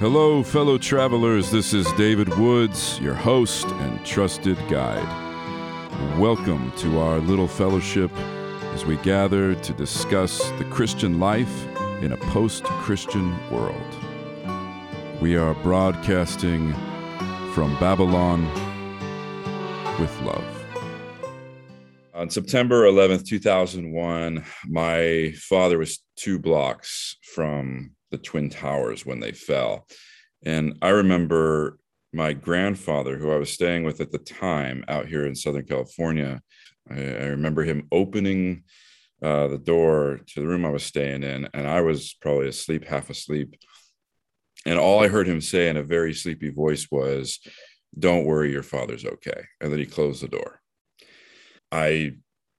Hello, fellow travelers. This is David Woods, your host and trusted guide. Welcome to our little fellowship as we gather to discuss the Christian life in a post Christian world. We are broadcasting from Babylon with love. On September 11th, 2001, my father was two blocks from the Twin Towers when they fell. And I remember my grandfather, who I was staying with at the time out here in Southern California, I, I remember him opening uh, the door to the room I was staying in, and I was probably asleep, half asleep. And all I heard him say in a very sleepy voice was, Don't worry, your father's okay. And then he closed the door. I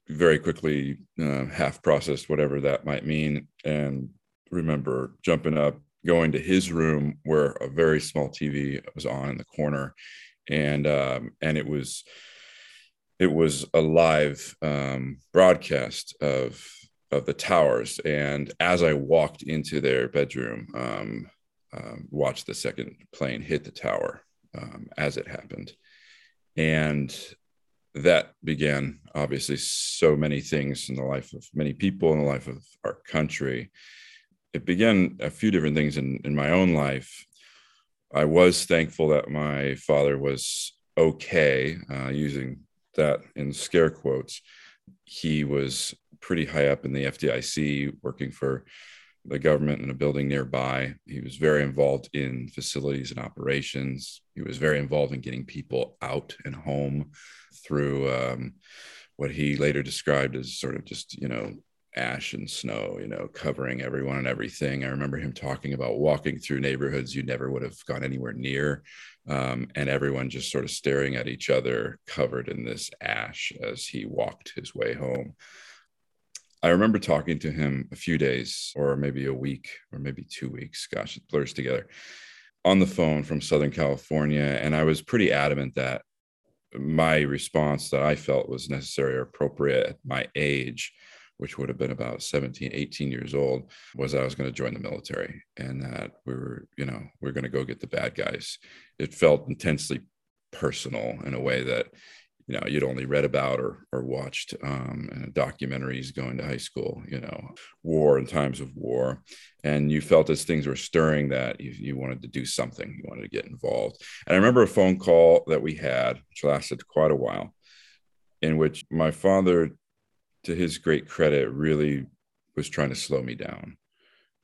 very quickly uh, half processed whatever that might mean and remember jumping up, going to his room where a very small TV was on in the corner, and um, and it was it was a live um, broadcast of of the towers. And as I walked into their bedroom, um, um, watched the second plane hit the tower um, as it happened, and that began obviously so many things in the life of many people in the life of our country it began a few different things in, in my own life. I was thankful that my father was okay, uh, using that in scare quotes. He was pretty high up in the FDIC, working for the government in a building nearby. He was very involved in facilities and operations. He was very involved in getting people out and home through um, what he later described as sort of just, you know, ash and snow, you know, covering everyone and everything. I remember him talking about walking through neighborhoods you never would have gone anywhere near, um, and everyone just sort of staring at each other, covered in this ash as he walked his way home. I remember talking to him a few days, or maybe a week, or maybe two weeks. Gosh, it blurs together on the phone from Southern California. And I was pretty adamant that my response that I felt was necessary or appropriate at my age which would have been about 17, 18 years old, was I was going to join the military and that we were, you know, we are going to go get the bad guys. It felt intensely personal in a way that, you know, you'd only read about or, or watched um, documentaries going to high school, you know, war and times of war. And you felt as things were stirring that you, you wanted to do something, you wanted to get involved. And I remember a phone call that we had, which lasted quite a while, in which my father to his great credit, really was trying to slow me down.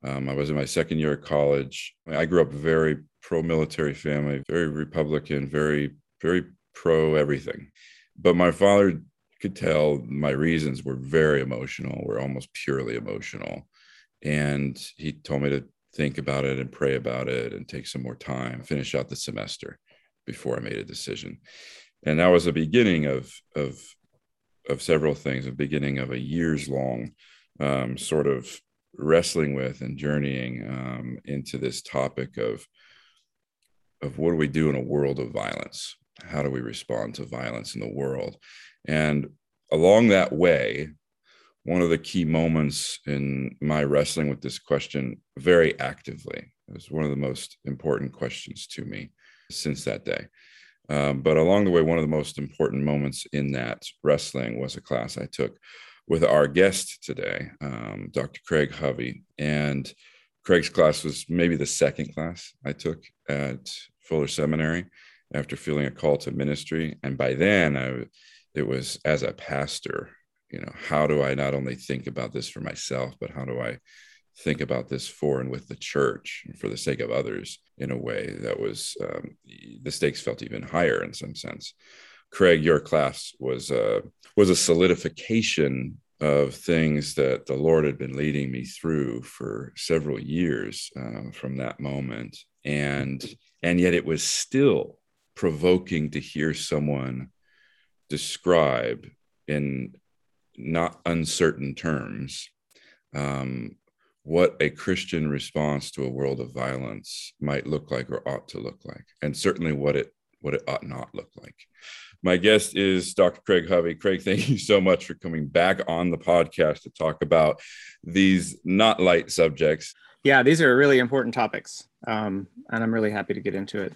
Um, I was in my second year of college. I grew up very pro military family, very Republican, very, very pro everything. But my father could tell my reasons were very emotional, were almost purely emotional. And he told me to think about it and pray about it and take some more time, finish out the semester before I made a decision. And that was the beginning of, of of several things, a beginning of a years long um, sort of wrestling with and journeying um, into this topic of of what do we do in a world of violence? How do we respond to violence in the world? And along that way, one of the key moments in my wrestling with this question very actively it was one of the most important questions to me since that day um, but along the way, one of the most important moments in that wrestling was a class I took with our guest today, um, Dr. Craig Hovey. And Craig's class was maybe the second class I took at Fuller Seminary after feeling a call to ministry. And by then, I, it was as a pastor, you know, how do I not only think about this for myself, but how do I think about this for and with the church for the sake of others in a way that was um, the stakes felt even higher in some sense. Craig, your class was uh, was a solidification of things that the Lord had been leading me through for several years uh, from that moment, and and yet it was still provoking to hear someone describe in not uncertain terms um, what a Christian response to a world of violence might look like or ought to look like, and certainly what it what it ought not look like. My guest is Dr. Craig Hovey. Craig, thank you so much for coming back on the podcast to talk about these not light subjects. Yeah, these are really important topics. um, and I'm really happy to get into it.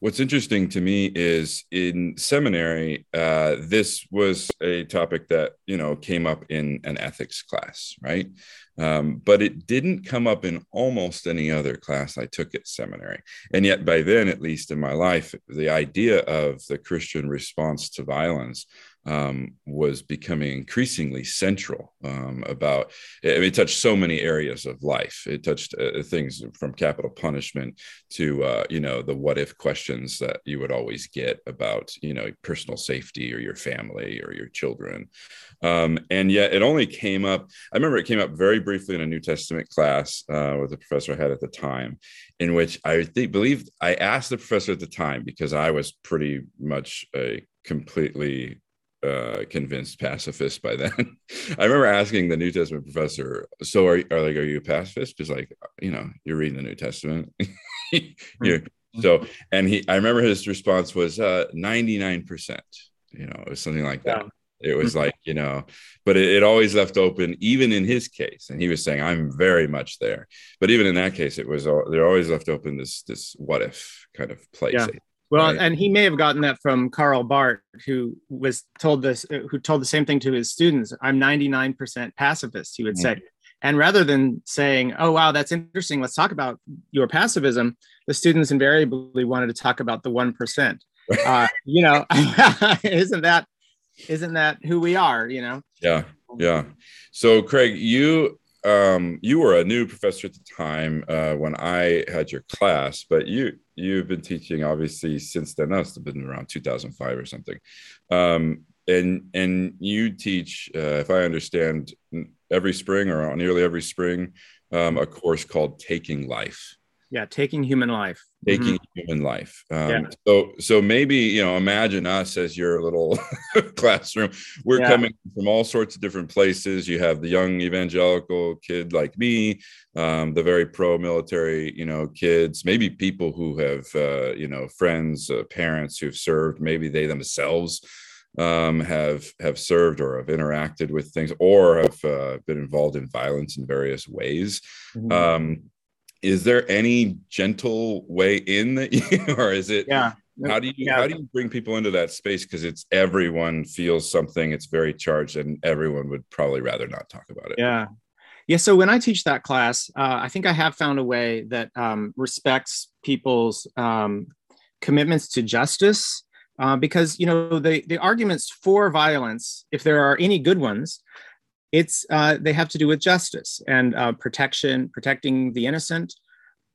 What's interesting to me is in seminary, uh, this was a topic that you know came up in an ethics class, right? Um, but it didn't come up in almost any other class I took at seminary. And yet, by then, at least in my life, the idea of the Christian response to violence um, was becoming increasingly central um, about I mean, it touched so many areas of life. It touched uh, things from capital punishment to uh, you know the what if questions that you would always get about you know personal safety or your family or your children. Um, and yet it only came up i remember it came up very briefly in a new testament class uh, with the professor i had at the time in which i believe i asked the professor at the time because i was pretty much a completely uh, convinced pacifist by then. I remember asking the New Testament professor, "So are, are like are you a pacifist?" Because like you know you're reading the New Testament. you so and he I remember his response was uh 99%. You know, it was something like that. Yeah. It was like, you know, but it, it, always left open, even in his case. And he was saying, I'm very much there. But even in that case, it was, they're always left open this, this what if kind of place. Yeah. Well, right. and he may have gotten that from Karl Barth, who was told this, uh, who told the same thing to his students. I'm 99% pacifist, he would mm-hmm. say. And rather than saying, "Oh, wow, that's interesting. Let's talk about your pacifism," the students invariably wanted to talk about the one percent. uh, you know, isn't that isn't that who we are? You know. Yeah, yeah. So, Craig, you um, you were a new professor at the time uh, when I had your class, but you you've been teaching obviously since then. That's been around 2005 or something, um, and and you teach, uh, if I understand, every spring or nearly every spring, um, a course called Taking Life yeah taking human life taking mm-hmm. human life um, yeah. so so maybe you know imagine us as your little classroom we're yeah. coming from all sorts of different places you have the young evangelical kid like me um, the very pro-military you know kids maybe people who have uh, you know friends uh, parents who've served maybe they themselves um, have have served or have interacted with things or have uh, been involved in violence in various ways mm-hmm. Is there any gentle way in that you or is it yeah. how do you yeah. how do you bring people into that space? Because it's everyone feels something it's very charged and everyone would probably rather not talk about it. Yeah. Yeah so when i teach that class uh, i think i have found a way that um, respects people's um, commitments to justice uh, because you know the, the arguments for violence if there are any good ones it's uh, they have to do with justice and uh, protection, protecting the innocent.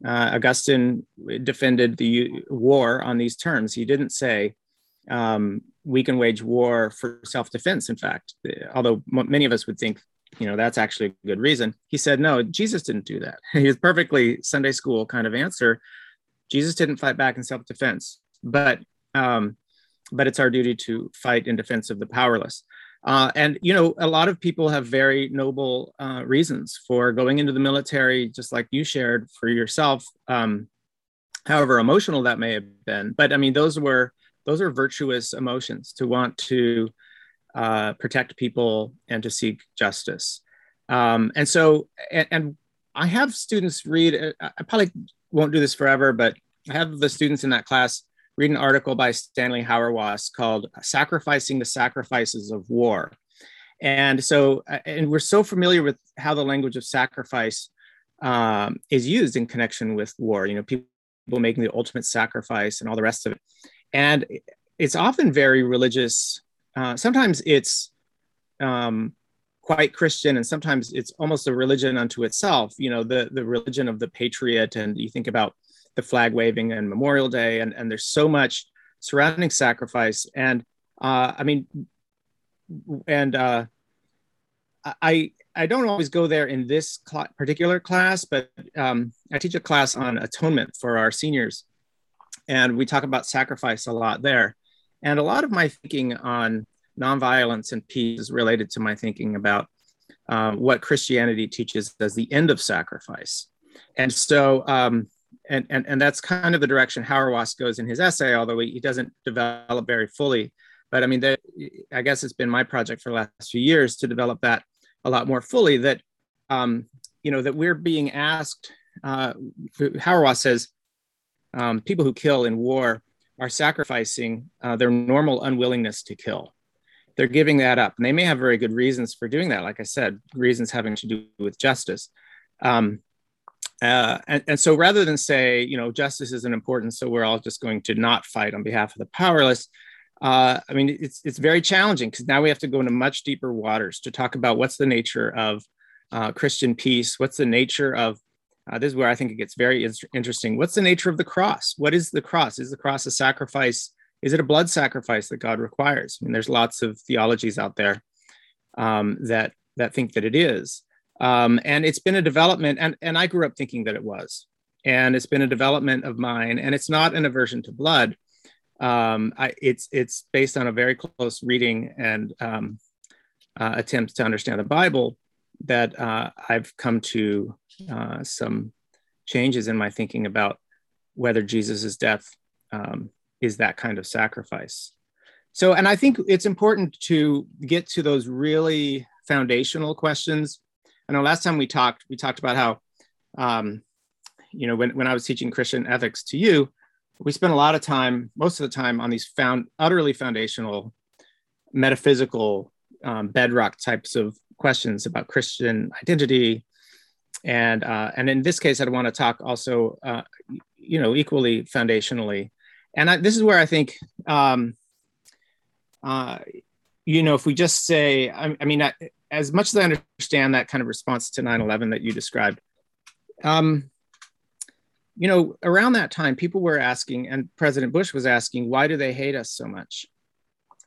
Uh, Augustine defended the war on these terms. He didn't say um, we can wage war for self-defense. In fact, although many of us would think you know that's actually a good reason, he said no. Jesus didn't do that. He was perfectly Sunday school kind of answer. Jesus didn't fight back in self-defense, but um, but it's our duty to fight in defense of the powerless. Uh, and you know, a lot of people have very noble uh, reasons for going into the military, just like you shared for yourself. Um, however emotional that may have been, but I mean, those were those are virtuous emotions to want to uh, protect people and to seek justice. Um, and so, and, and, I have students read. Uh, I probably won't do this forever, but I have the students in that class read an article by Stanley Hauerwas called Sacrificing the Sacrifices of War. And so, uh, and we're so familiar with how the language of sacrifice um, is used in connection with war, you know, people making the ultimate sacrifice and all the rest of it. And it's often very religious. Uh, sometimes it's um, quite Christian, and sometimes it's almost a religion unto itself, you know, the, the religion of the patriot. And you think about the flag waving and Memorial Day, and, and there's so much surrounding sacrifice. And uh, I mean, and uh, I I don't always go there in this cl- particular class, but um, I teach a class on atonement for our seniors, and we talk about sacrifice a lot there. And a lot of my thinking on nonviolence and peace is related to my thinking about um, what Christianity teaches as the end of sacrifice. And so um, and, and, and that's kind of the direction Hauerwas goes in his essay, although he, he doesn't develop very fully. But I mean, I guess it's been my project for the last few years to develop that a lot more fully. That um, you know that we're being asked uh, Hauerwas says um, people who kill in war are sacrificing uh, their normal unwillingness to kill. They're giving that up, and they may have very good reasons for doing that. Like I said, reasons having to do with justice. Um, uh, and, and, so rather than say, you know, justice isn't important, so we're all just going to not fight on behalf of the powerless, uh, I mean, it's, it's very challenging because now we have to go into much deeper waters to talk about what's the nature of uh, Christian peace, what's the nature of uh, this is where I think it gets very interesting. What's the nature of the cross? What is the cross? Is the cross a sacrifice? Is it a blood sacrifice that God requires? I mean, there's lots of theologies out there um, that that think that it is, um, and it's been a development. And and I grew up thinking that it was, and it's been a development of mine. And it's not an aversion to blood. Um, I, it's it's based on a very close reading and um, uh, attempts to understand the Bible that uh, I've come to uh, some changes in my thinking about whether Jesus' death um, is that kind of sacrifice. So, and I think it's important to get to those really foundational questions. I know last time we talked, we talked about how, um, you know, when, when I was teaching Christian ethics to you, we spent a lot of time, most of the time, on these found utterly foundational metaphysical um, bedrock types of questions about Christian identity, and uh, and in this case, I'd want to talk also, uh, you know, equally foundationally, and I, this is where I think, um, uh, you know, if we just say, I, I mean, I, as much as I understand that kind of response to 9/11 that you described, um, you know, around that time, people were asking, and President Bush was asking, why do they hate us so much?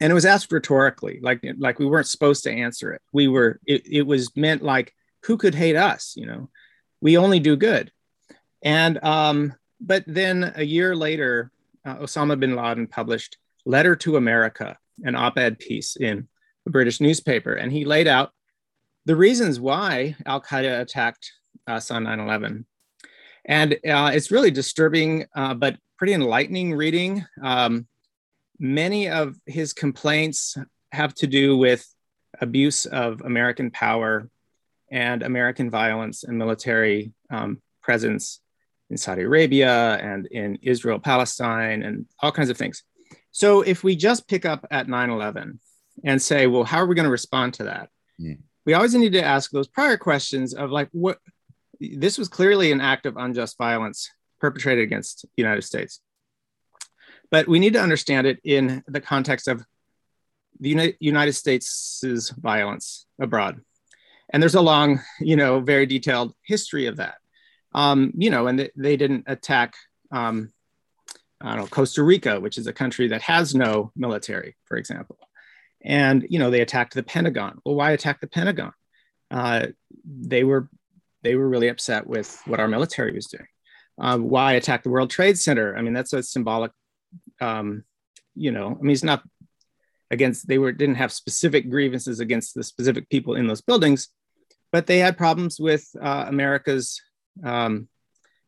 And it was asked rhetorically, like like we weren't supposed to answer it. We were. It, it was meant like who could hate us? You know, we only do good. And um, but then a year later, uh, Osama bin Laden published "Letter to America," an op-ed piece in a British newspaper, and he laid out the reasons why Al Qaeda attacked us on 9/11. And uh, it's really disturbing, uh, but pretty enlightening reading. Um, many of his complaints have to do with abuse of American power and American violence and military um, presence in Saudi Arabia and in Israel, Palestine, and all kinds of things. So if we just pick up at 9 11 and say, well, how are we going to respond to that? Mm. We always need to ask those prior questions of like, what this was clearly an act of unjust violence perpetrated against the United States. But we need to understand it in the context of the United States' violence abroad. And there's a long, you know, very detailed history of that. Um, you know, and they, didn't attack, um, I don't know, Costa Rica, which is a country that has no military, for example. And, you know, they attacked the Pentagon. Well, why attack the Pentagon? Uh, they were they were really upset with what our military was doing. Um, why attack the World Trade Center? I mean, that's a symbolic, um, you know, I mean, it's not against, they were, didn't have specific grievances against the specific people in those buildings, but they had problems with uh, America's um,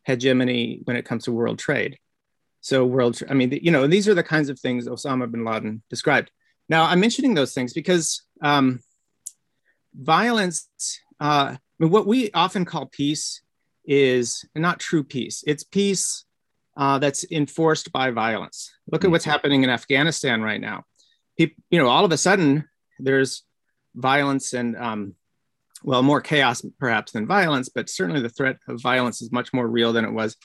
hegemony when it comes to world trade. So world, I mean, you know, these are the kinds of things Osama bin Laden described. Now, I'm mentioning those things because um, violence, uh, I mean, what we often call peace is not true peace. It's peace uh, that's enforced by violence. Look at what's mm-hmm. happening in Afghanistan right now. People, you know, all of a sudden there's violence and um, well, more chaos perhaps than violence, but certainly the threat of violence is much more real than it was,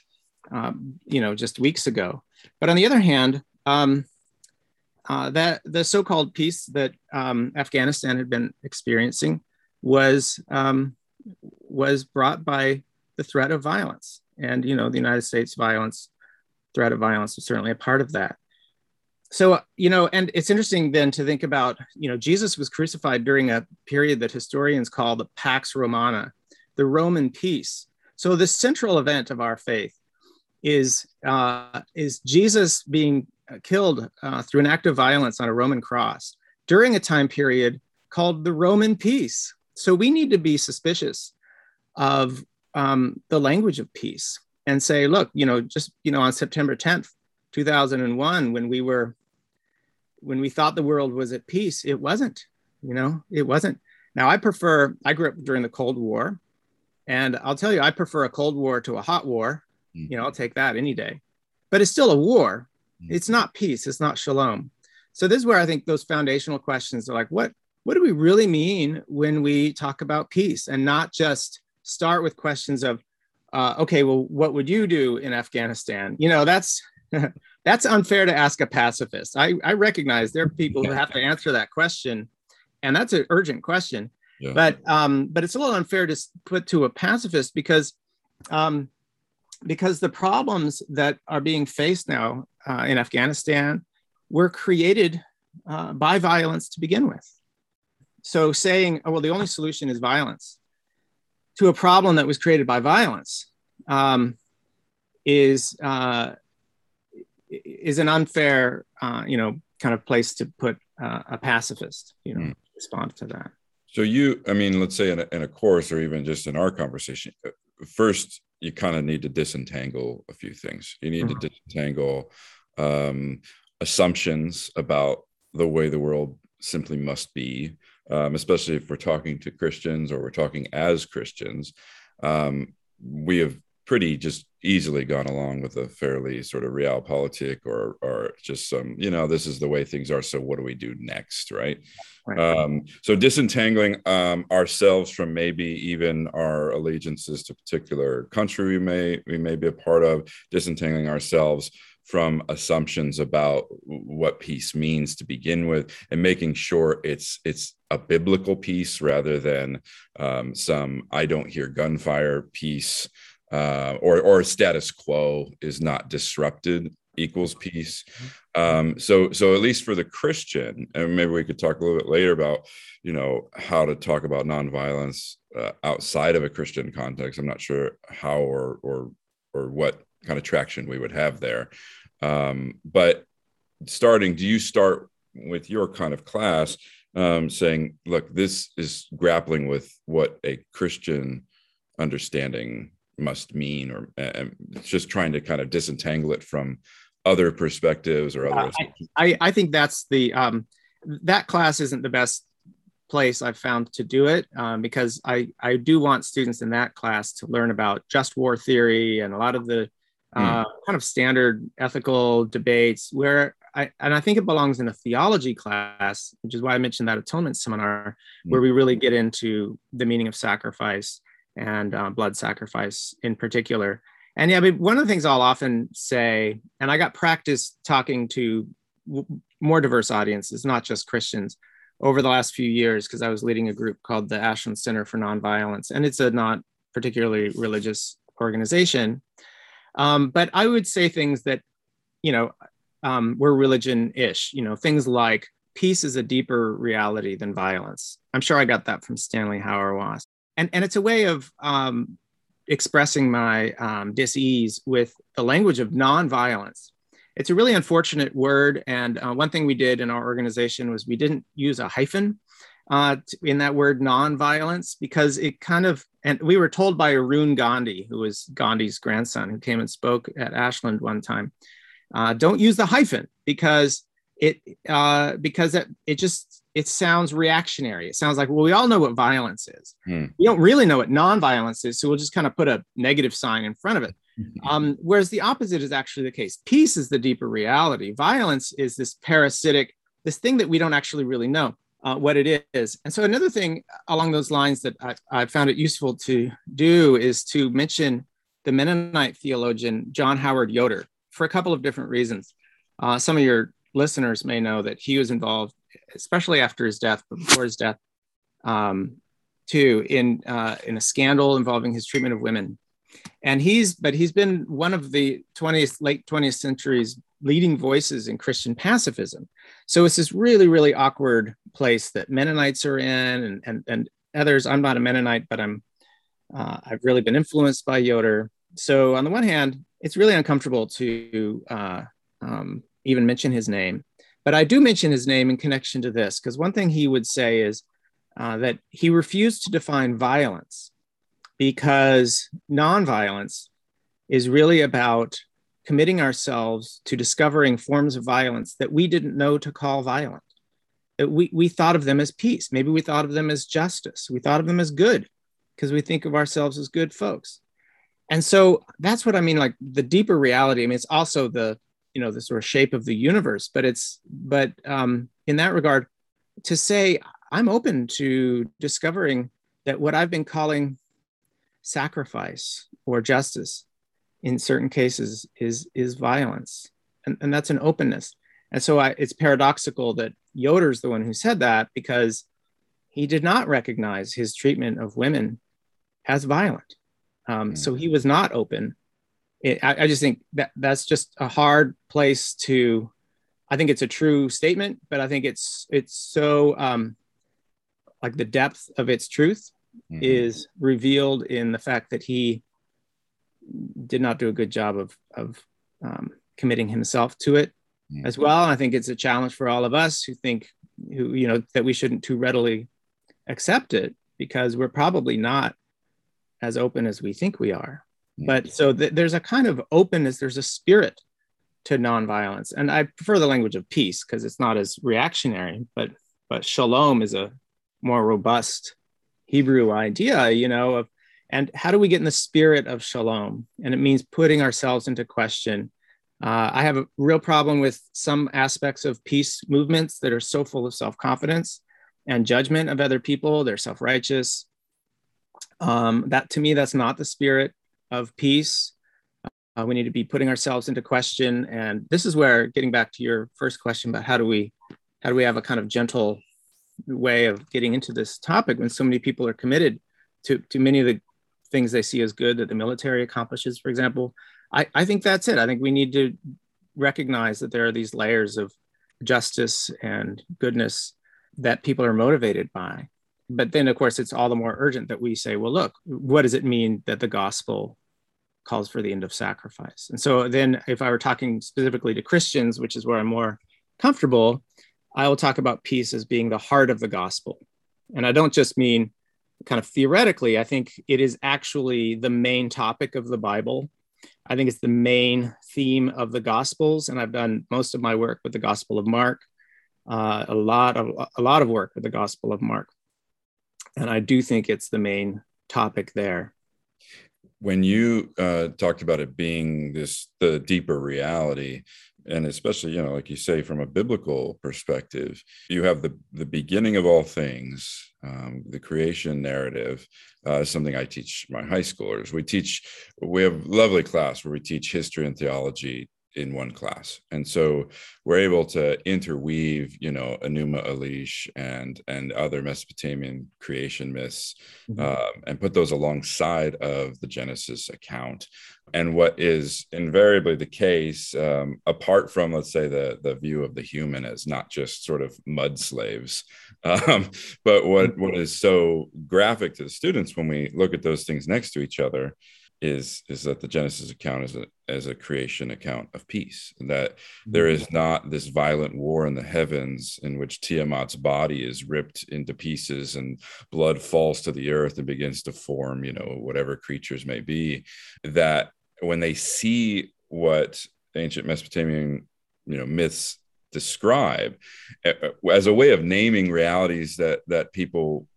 um, you know, just weeks ago. But on the other hand, um, uh, that the so-called peace that um, Afghanistan had been experiencing was um, was brought by the threat of violence, and you know, the United States violence threat of violence was certainly a part of that. So you know and it's interesting then to think about you know jesus was crucified during a period that historians call the pax romana the roman peace. So the central event of our faith is uh, is jesus being killed uh, through an act of violence on a roman cross during a time period called the roman peace so we need to be suspicious of um, the language of peace and say look you know just you know on september 10th 2001 when we were when we thought the world was at peace, it wasn't. You know, it wasn't. Now I prefer. I grew up during the Cold War, And I'll tell you, I prefer a cold war to a hot war. Mm. You know, I'll take that any day. But it's still a war. Mm. It's not peace. It's not shalom. So this is where I think those foundational questions are like, what what do we really mean when we talk about peace, and not just start with questions of, uh, okay, well, what would you do in Afghanistan? You know, that's that's unfair to ask a pacifist. I, I recognize there are people who have to answer that question, and that's an urgent question. Yeah. But um, but it's a little unfair to put to a pacifist because um, because the problems that are being faced now uh, in Afghanistan were created uh, by violence to begin with. So saying, oh well, the only solution is violence to a problem that was created by violence um, is uh, is an unfair, uh, you know, kind of place to put uh, a pacifist, you know, Mm. respond to that. So you, I mean, let's say in a, in a course or even just in our conversation, uh, first you kind of need to disentangle a few things. You need Mhm. to disentangle um, assumptions about the way the world simply must be, um, especially if we're talking to Christians or we're talking as Christians. Um, we have pretty just easily gone along with a fairly sort of realpolitik or or just some you know this is the way things are so what do we do next right Right. um, so disentangling um, ourselves from maybe even our allegiances to particular country we may we may be a part of disentangling ourselves from assumptions about what peace means to begin with and making sure it's it's a biblical peace rather than um, some i don't hear gunfire peace uh, or or status quo is not disrupted equals peace. Um, so so at least for the Christian, and maybe we could talk a little bit later about you know how to talk about nonviolence uh, outside of a Christian context. I'm not sure how or or or what kind of traction we would have there. Um, but starting, do you start with your kind of class um, saying, look, this is grappling with what a Christian understanding must mean, or uh, just trying to kind of disentangle it from other perspectives or other. Yeah, I, I think that's the um, that class isn't the best place I've found to do it um, because I I do want students in that class to learn about just war theory and a lot of the uh, kind of standard ethical debates where I and I think it belongs in a theology class, which is why I mentioned that atonement seminar where we really get into the meaning of sacrifice and uh, blood sacrifice in particular. And yeah, but one of the things I'll often say, and I got practice talking to w- more diverse audiences, not just Christians, over the last few years, because I was leading a group called the Ashland Center for Nonviolence, and it's a not particularly religious organization. Um, but I would say things that, you know, um, were religion-ish. You know, things like peace is a deeper reality than violence. I'm sure I got that from Stanley Hauerwas, and and it's a way of um, expressing my um, dis-ease with the language of nonviolence. It's a really unfortunate word, and uh, one thing we did in our organization was we didn't use a hyphen uh, in that word nonviolence because it kind of and we were told by Arun Gandhi, who was Gandhi's grandson, who came and spoke at Ashland one time, uh, don't use the hyphen because it uh, because it, it just it sounds reactionary. It sounds like well, we all know what violence is. Hmm. We don't really know what nonviolence is, so we'll just kind of put a negative sign in front of it. Um, whereas the opposite is actually the case. Peace is the deeper reality. Violence is this parasitic, this thing that we don't actually really know uh, what it is. And so another thing along those lines that I, I found it useful to do is to mention the Mennonite theologian John Howard Yoder for a couple of different reasons. Uh, some of your listeners may know that he was involved, especially after his death, but before his death, um, too, in uh, in a scandal involving his treatment of women. And he's, but he's been one of the 20th, late 20th century's leading voices in Christian pacifism. So it's this really, really awkward place that Mennonites are in, and and, and others. I'm not a Mennonite, but I'm uh, I've really been influenced by Yoder. So on the one hand, it's really uncomfortable to uh, um, even mention his name, but I do mention his name in connection to this because one thing he would say is uh, that he refused to define violence because nonviolence is really about committing ourselves to discovering forms of violence that we didn't know to call violent. That we, we thought of them as peace. Maybe we thought of them as justice. We thought of them as good because we think of ourselves as good folks. And so that's what I mean, like the deeper reality. I mean, it's also the, you know, the sort of shape of the universe, but it's, but um, in that regard, to say, I'm open to discovering that what I've been calling sacrifice or justice in certain cases is, is violence. And, and that's an openness. And so I, it's paradoxical that Yoder's the one who said that because he did not recognize his treatment of women as violent. Um, mm. So he was not open. It, I, I, just think that that's just a hard place to. I think it's a true statement, but I think it's it's so um, like the depth of its truth mm. is revealed in the fact that he did not do a good job of of um, committing himself to it mm. as well. And I think it's a challenge for all of us who think who you know that we shouldn't too readily accept it because we're probably not as open as we think we are. But so th- there's a kind of openness, there's a spirit to nonviolence. And I prefer the language of peace because it's not as reactionary, but but shalom is a more robust Hebrew idea, you know, of and how do we get in the spirit of shalom? And it means putting ourselves into question. Uh, I have a real problem with some aspects of peace movements that are so full of self confidence and judgment of other people. They're self righteous. Um, that to me, that's not the spirit of peace. Uh, we need to be putting ourselves into question, and this is where, getting back to your first question about how do we, how do we have a kind of gentle way of getting into this topic when so many people are committed to to many of the things they see as good that the military accomplishes, for example. I, I think that's it. I think we need to recognize that there are these layers of justice and goodness that people are motivated by. But then, of course, it's all the more urgent that we say, well, look, what does it mean that the gospel calls for the end of sacrifice? And so then, if I were talking specifically to Christians, which is where I'm more comfortable, I will talk about peace as being the heart of the gospel. And I don't just mean kind of theoretically, I think it is actually the main topic of the Bible. I think it's the main theme of the Gospels, and I've done most of my work with the Gospel of Mark uh, a lot of a lot of work with the Gospel of Mark, and I do think it's the main topic there. When you uh, talked about it being this the deeper reality, and especially you know like you say from a biblical perspective you have the the beginning of all things um, the creation narrative uh, something i teach my high schoolers. We teach we have lovely class where we teach history and theology in one class and so we're able to interweave you know enuma elish and and other mesopotamian creation myths mm-hmm. uh, and put those alongside of the genesis account and what is invariably the case um, apart from let's say the the view of the human as not just sort of mud slaves um, but what what is so graphic to the students when we look at those things next to each other is is that the Genesis account is a as a creation account of peace. That there is mm-hmm. not this violent war in the heavens in which Tiamat's body is ripped into pieces and blood falls to the earth and begins to form, you know, whatever creatures may be. That when they see what ancient Mesopotamian, you know, myths describe as a way of naming realities that that people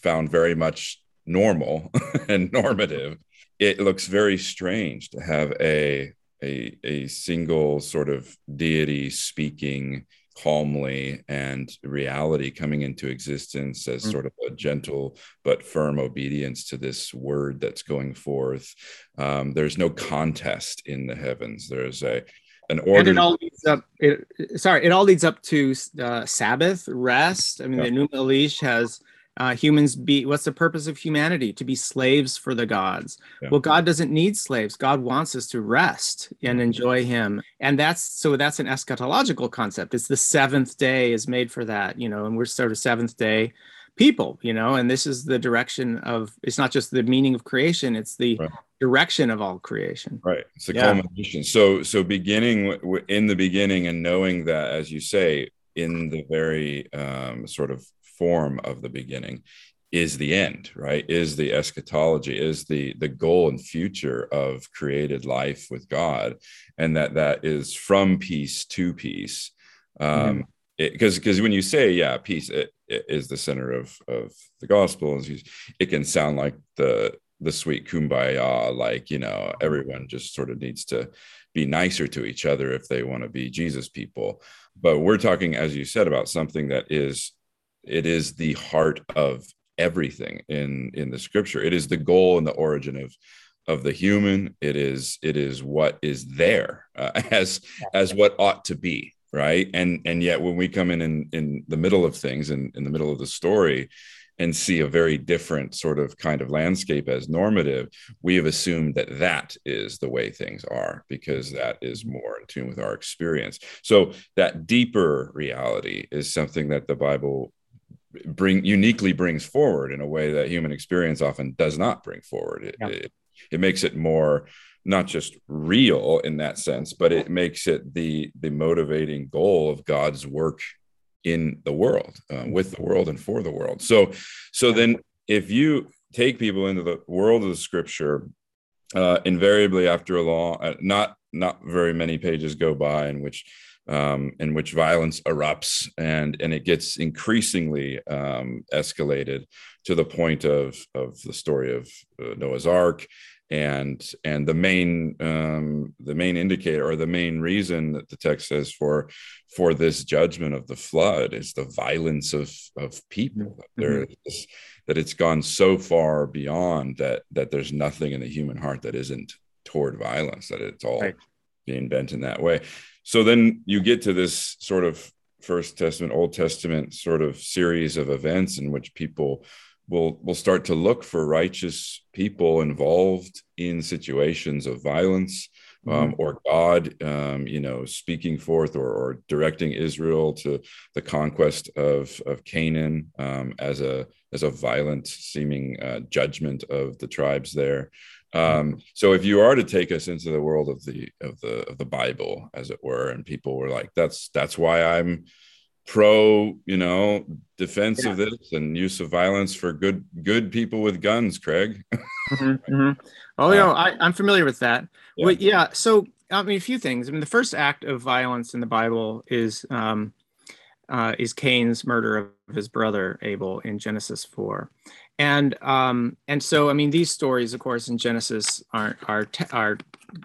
found very much normal and normative it looks very strange to have a a, a single sort of deity speaking calmly and reality coming into existence as mm-hmm. sort of a gentle but firm obedience to this word that's going forth. Um, there's no contest in the heavens. There's a an order. And it all leads up. It, sorry, it all leads up to uh, Sabbath rest. I mean, yeah. the Enuma Elish has uh, humans be what's the purpose of humanity? To be slaves for the gods. Yeah. well god doesn't need slaves. God wants us to rest and enjoy him. And that's so that's an eschatological concept. It's the seventh day is made for that you know and we're sort of seventh day people you know and this is the direction of it's not just the meaning of creation it's the right. direction of all creation. Right. It's the yeah. culmination. So so beginning in the beginning and knowing that as you say in the very um, sort of form of the beginning is the end right? Is the eschatology is the the goal and future of created life with god. And that that is from peace to peace. Um because mm-hmm. because when you say yeah peace it, is the center of of the gospel it can sound like the the sweet kumbaya like you know everyone just sort of needs to be nicer to each other if they want to be jesus people. But we're talking as you said about something that is it is the heart of everything in in the scripture. It is the goal and the origin of of the human. It is it is what is there uh, as as what ought to be right? And and yet when we come in in, in the middle of things and in, in the middle of the story and see a very different sort of kind of landscape as normative we have assumed that that is the way things are because that is more in tune with our experience. So that deeper reality is something that the bible bring uniquely brings forward in a way that human experience often does not bring forward. It, yeah. it, it makes it more not just real in that sense but it makes it the the motivating goal of god's work in the world uh, with the world and for the world. So so then if you take people into the world of the scripture uh, invariably after a long uh, not not very many pages go by in which um, in which violence erupts and and it gets increasingly um, escalated to the point of of the story of uh, Noah's Ark and and the main um, the main indicator or the main reason that the text says for for this judgment of the flood is the violence of of people mm-hmm. there is, that it's gone so far beyond that that there's nothing in the human heart that isn't toward violence that it's all right. being bent in that way so then you get to this sort of first testament old testament sort of series of events in which people will will start to look for righteous people involved in situations of violence um, mm-hmm. or God, um, you know, speaking forth or, or, directing Israel to the conquest of of Canaan um, as a as a violent seeming uh, judgment of the tribes there. Um, so if you are to take us into the world of the of the of the Bible, as it were, and people were like, "That's that's why I'm pro, you know, defense yeah. of this and use of violence for good good people with guns, Craig. mm-hmm, mm-hmm. Oh, uh, yeah, I, am familiar with that. Yeah. Well, yeah. So, I mean, a few things. I mean, the first act of violence in the Bible is um, uh, is Cain's murder of his brother Abel in Genesis four, and um, and so I mean, these stories, of course, in Genesis are are are.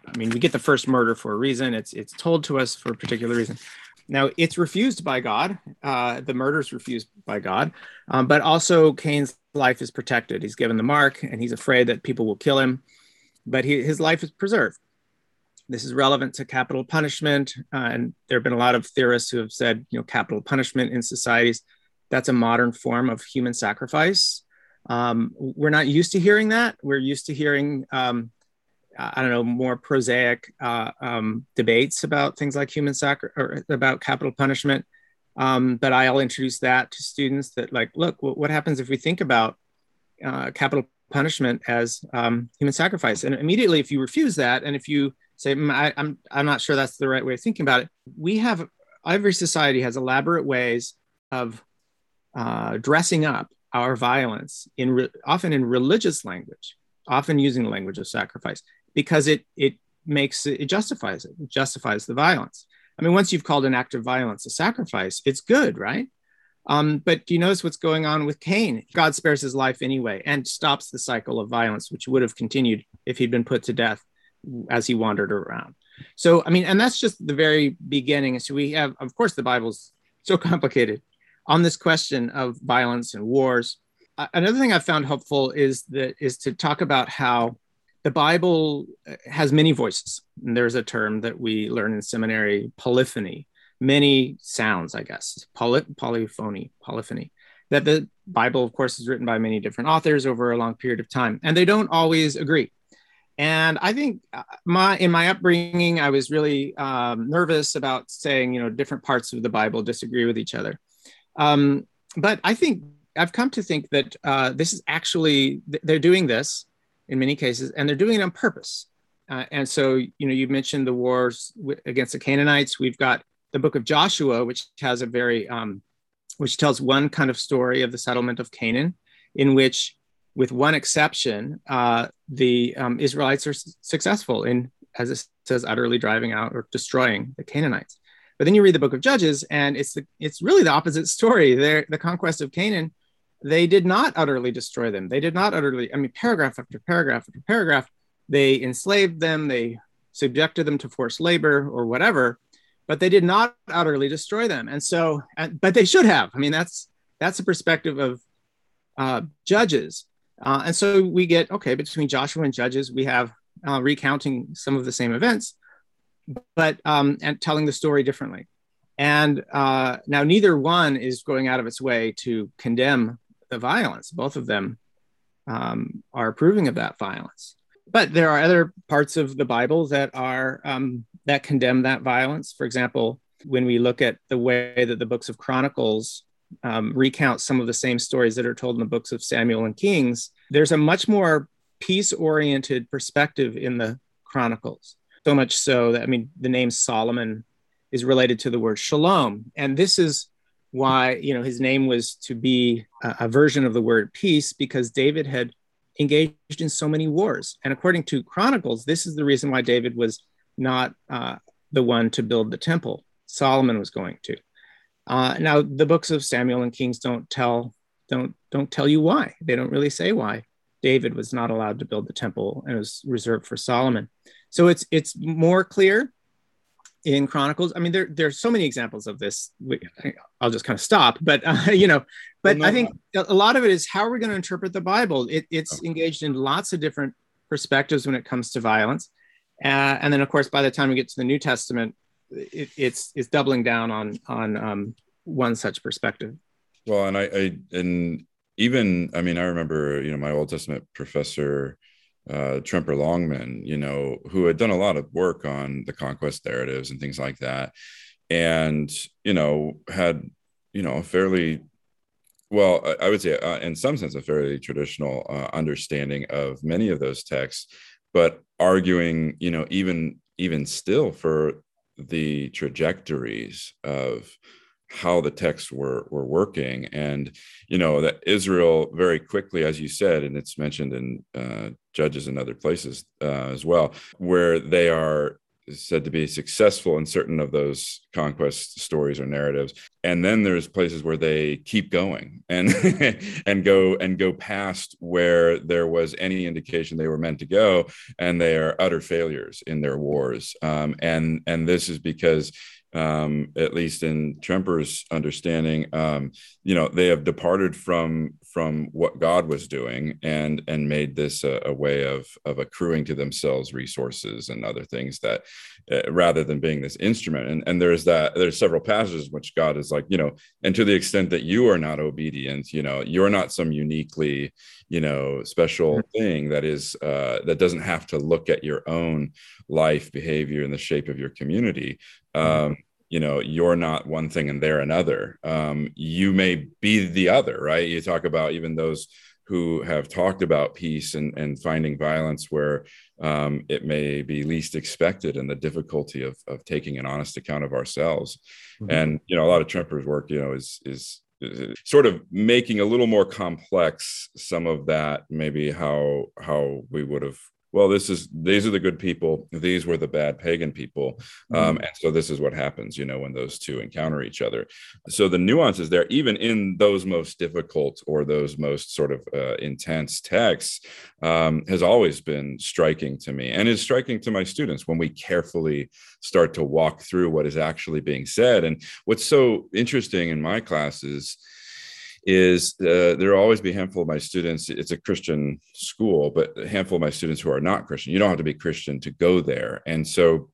I mean, we get the first murder for a reason. It's it's told to us for a particular reason. Now, it's refused by God. Uh, the murder is refused by God, um, but also Cain's life is protected. He's given the mark, and he's afraid that people will kill him, but he, his life is preserved. This is relevant to capital punishment, uh, and there have been a lot of theorists who have said, you know, capital punishment in societies that's a modern form of human sacrifice. Um, we're not used to hearing that. We're used to hearing um, I don't know, more prosaic uh, um, debates about things like human sacri- or about capital punishment. Um, but I'll introduce that to students that like, look, w- what happens if we think about uh, capital punishment as um, human sacrifice? And immediately, if you refuse that, and if you say, mm, I, I'm, I'm not sure that's the right way of thinking about it, we have every society has elaborate ways of uh, dressing up our violence in re- often in religious language often using the language of sacrifice because it it makes it, justifies it. it justifies the violence i mean once you've called an act of violence a sacrifice it's good right um, but do you notice what's going on with Cain? God spares his life anyway and stops the cycle of violence, which would have continued if he'd been put to death as he wandered around. So, I mean, and that's just the very beginning. So, we have, of course, the Bible's so complicated on this question of violence and wars. Uh, another thing I found helpful is that is to talk about how the Bible has many voices. And there's a term that we learn in seminary, polyphony, many sounds, I guess, Poly- polyphony, polyphony. That the Bible, of course, is written by many different authors over a long period of time, and they don't always agree. And I think uh, my in my upbringing, I was really um, nervous about saying, you know, different parts of the Bible disagree with each other. Um, but I think I've come to think that uh, this is actually they're doing this in many cases, and they're doing it on purpose. Uh, and so, you know, you mentioned the wars w- against the Canaanites. We've got the book of Joshua, which has a very, um, which tells one kind of story of the settlement of Canaan, in which, with one exception, uh, the um, Israelites are s- successful in, as it says, utterly driving out or destroying the Canaanites. But then you read the book of Judges, and it's the it's really the opposite story. There, the conquest of Canaan, they did not utterly destroy them. They did not utterly. I mean, paragraph after paragraph after paragraph, they enslaved them. They subjected them to forced labor or whatever, but they did not utterly destroy them. And so, but they should have. I mean, that's that's the perspective of uh, judges. Uh, and so we get okay between Joshua and Judges, we have uh, recounting some of the same events, but um, and telling the story differently. And uh, now neither one is going out of its way to condemn the violence. Both of them um, are approving of that violence. But there are other parts of the Bible that are um, that condemn that violence. For example, when we look at the way that the books of Chronicles um, recount some of the same stories that are told in the books of Samuel and Kings, there's a much more peace oriented perspective in the Chronicles. So much so that, I mean, the name Solomon is related to the word shalom. And this is why, you know, his name was to be a, a version of the word peace because David had engaged in so many wars. And according to Chronicles, this is the reason why David was not uh, the one to build the temple. Solomon was going to. Uh, now, the books of Samuel and Kings don't tell don't don't tell you why. They don't really say why David was not allowed to build the temple and it was reserved for Solomon. So it's it's more clear in Chronicles. I mean, there there's so many examples of this. I'll just kind of stop, but uh, you know, but well, no, I think a lot of it is how are we going to interpret the Bible? It, it's okay. engaged in lots of different perspectives when it comes to violence, uh, and then of course by the time we get to the New Testament, it, it's it's doubling down on on um, one such perspective. Well, and I, I and even I mean I remember you know my Old Testament professor uh, Tremper Longman, you know, who had done a lot of work on the conquest narratives and things like that, and you know had you know a fairly well I would say uh, in some sense a fairly traditional uh, understanding of many of those texts, but arguing you know even even still for the trajectories of how the texts were were working. And you know that israel very quickly as you said and it's mentioned in uh, judges and other places uh, as well where they are said to be successful in certain of those conquest stories or narratives. And then there's places where they keep going and and go and go past where there was any indication they were meant to go and they are utter failures in their wars. Um, and and this is because um, at least in Tremper's understanding, um, you know, they have departed from from what God was doing and and made this a, a way of of accruing to themselves resources and other things that, uh, rather than being this instrument. And and there's that there's several passages which God is like, you know, and to the extent that you are not obedient, you know, you're not some uniquely, you know, special mm-hmm. thing that is uh, that doesn't have to look at your own life behavior and the shape of your community mm-hmm. um, you know you're not one thing and they're another. Um, you may be the other right? You talk about even those who have talked about peace and, and finding violence where um, it may be least expected and the difficulty of, of taking an honest account of ourselves. Mm-hmm. and you know a lot of tremper's work you know is is sort of making a little more complex some of that maybe how how we would have well this is these are the good people. These were the bad pagan people. Mm-hmm. um, and so this is what happens you know when those two encounter each other. So the nuances there even in those most difficult or those most sort of uh, intense texts um, has always been striking to me. And is striking to my students when we carefully start to walk through what is actually being said. And what's so interesting in my classes is uh, there will always be a handful of my students. It's a Christian school, but a handful of my students who are not Christian. You don't have to be Christian to go there. And so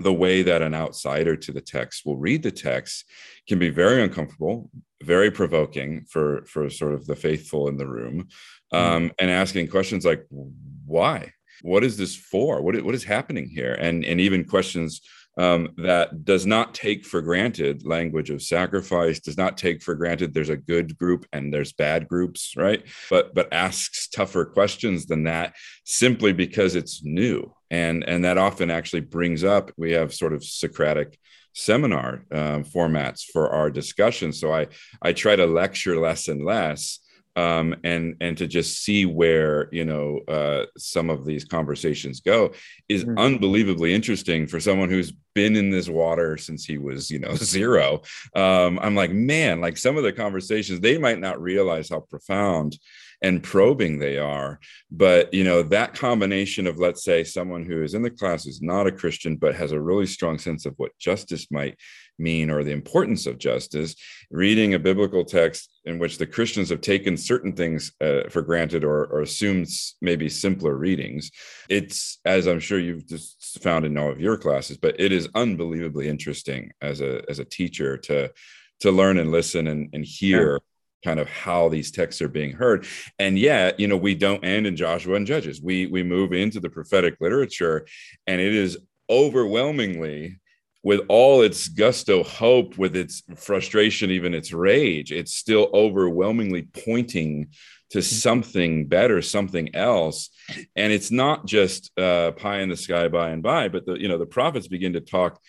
the way that an outsider to the text will read the text can be very uncomfortable, very provoking for for sort of the faithful in the room, hmm. um, and asking questions like, "Why? What is this for? What what is happening here?" And and even questions um, that does not take for granted language of sacrifice does not take for granted there's a good group and there's bad groups right? But but asks tougher questions than that simply because it's new. And and that often actually brings up we have sort of socratic seminar um, formats for our discussion. So i i try to lecture less and less um, and and to just see where you know uh, some of these conversations go is mm-hmm. unbelievably interesting for someone who's been in this water since he was, you know, zero. Um, I'm like, man, like some of the conversations, they might not realize how profound and probing they are. But, you know, that combination of, let's say, someone who is in the class is not a Christian, but has a really strong sense of what justice might mean or the importance of justice, reading a biblical text in which the Christians have taken certain things uh, for granted or, or assumed maybe simpler readings. It's, as I'm sure you've just found in all of your classes, but it is unbelievably interesting as a, as a teacher to, to learn and listen and, and hear kind of how these texts are being heard. And yet you know we don't end in joshua and judges. We we move into the prophetic literature and it is overwhelmingly with all its gusto hope with its frustration even its rage it's still overwhelmingly pointing to mm-hmm. something better something else. And it's not just uh, pie in the sky by and by but the you know the prophets begin to talk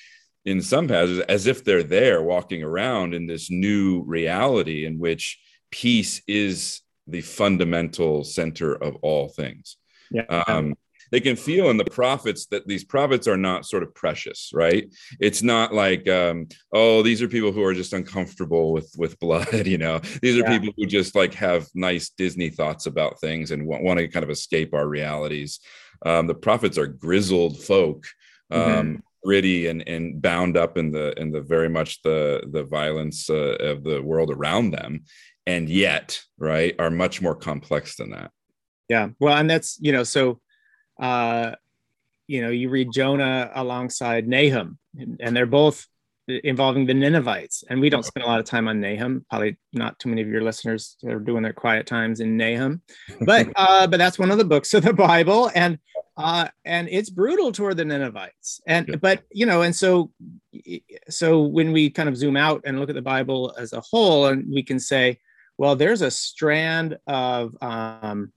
in some passages as if they're there walking around in this new reality in which peace is the fundamental center of all things. Yeah. Um, they can feel in the prophets that these prophets are not sort of precious, right? It's not like, um, oh, these are people who are just uncomfortable with with blood, you know. These are yeah. people who just like have nice Disney thoughts about things and want, want to kind of escape our realities. Um, the prophets are grizzled folk. Um, mm-hmm gritty and and bound up in the in the very much the the violence uh, of the world around them and yet right are much more complex than that. Yeah well and that's you know so uh you know you read jonah alongside nahum and they're both involving the Ninevites. And we don't spend a lot of time on Nahum. Probably not too many of your listeners are doing their quiet times in Nahum, but uh, but that's one of the books of the Bible, and uh, and it's brutal toward the Ninevites. And yeah. but you know, and so so when we kind of zoom out and look at the Bible as a whole, and we can say, well, there's a strand of um,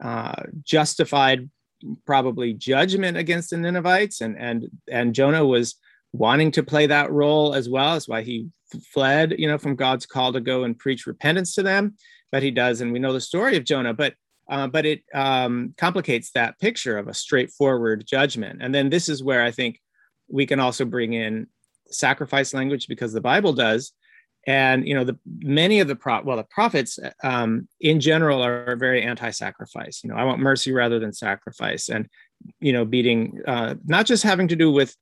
uh, justified probably judgment against the Ninevites, and and and Jonah was wanting to play that role as well. That's why he fled, you know, from God's call to go and preach repentance to them. But he does, and we know the story of Jonah. But uh, but it um, complicates that picture of a straightforward judgment. And then this is where I think we can also bring in sacrifice language because the Bible does. And you know, the many of the pro well, the prophets um, in general are very anti-sacrifice. You know, I want mercy rather than sacrifice, and you know, beating uh, not just having to do with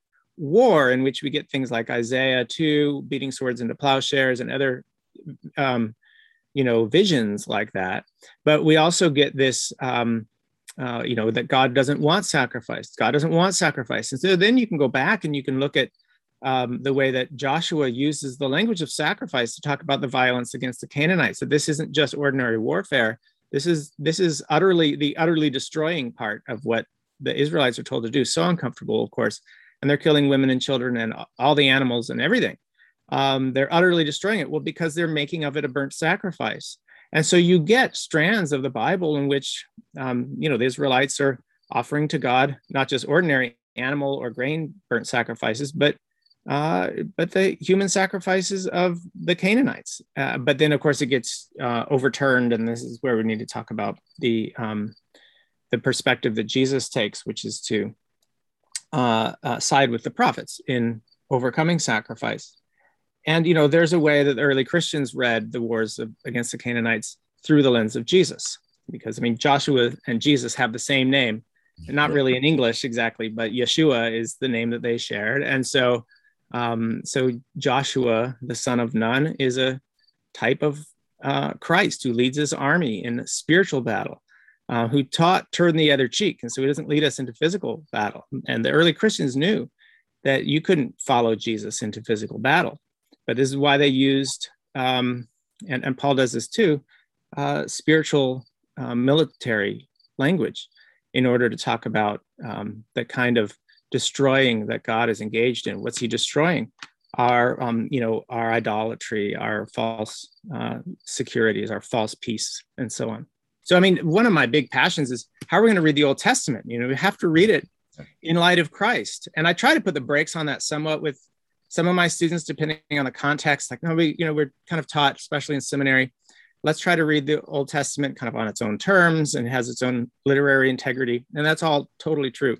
war, in which we get things like Isaiah 2, beating swords into plowshares, and other um, you know visions like that. But we also get this um, uh, you know that god doesn't want sacrifice. God doesn't want sacrifice. And so then you can go back and you can look at um, the way that joshua uses the language of sacrifice to talk about the violence against the canaanites so this isn't just ordinary warfare. This is this is utterly the utterly destroying part of what the israelites are told to do. So uncomfortable of course and they're killing women and children and all the animals and everything um, they're utterly destroying it. Well, because they're making of it a burnt sacrifice. And so you get strands of the Bible in which, um, you know, the Israelites are offering to God not just ordinary animal or grain burnt sacrifices, but uh, but the human sacrifices of the Canaanites. Uh, but then, of course, it gets uh, overturned, and this is where we need to talk about the um, the perspective that Jesus takes, which is to uh, uh, side with the prophets in overcoming sacrifice. And you know there's a way that the early christians read the wars of, against the canaanites through the lens of jesus. Because i mean joshua and jesus have the same name not really in english exactly but yeshua is the name that they shared. And so um, so joshua the son of nun is a type of uh, christ who leads his army in spiritual battle uh, who taught turn the other cheek and so he doesn't lead us into physical battle and the early christians knew that you couldn't follow jesus into physical battle but this is why they used, um, and, and Paul does this too, uh, spiritual uh, military language in order to talk about um, the kind of destroying that God is engaged in. What's he destroying? Our, um, you know, our idolatry, our false uh, securities, our false peace, and so on. So, I mean, one of my big passions is how are we going to read the Old Testament? You know, we have to read it in light of Christ. And I try to put the brakes on that somewhat with some of my students, depending on the context, like no, we, you know, we're kind of taught, especially in seminary, let's try to read the Old Testament kind of on its own terms and has its own literary integrity. And that's all totally true.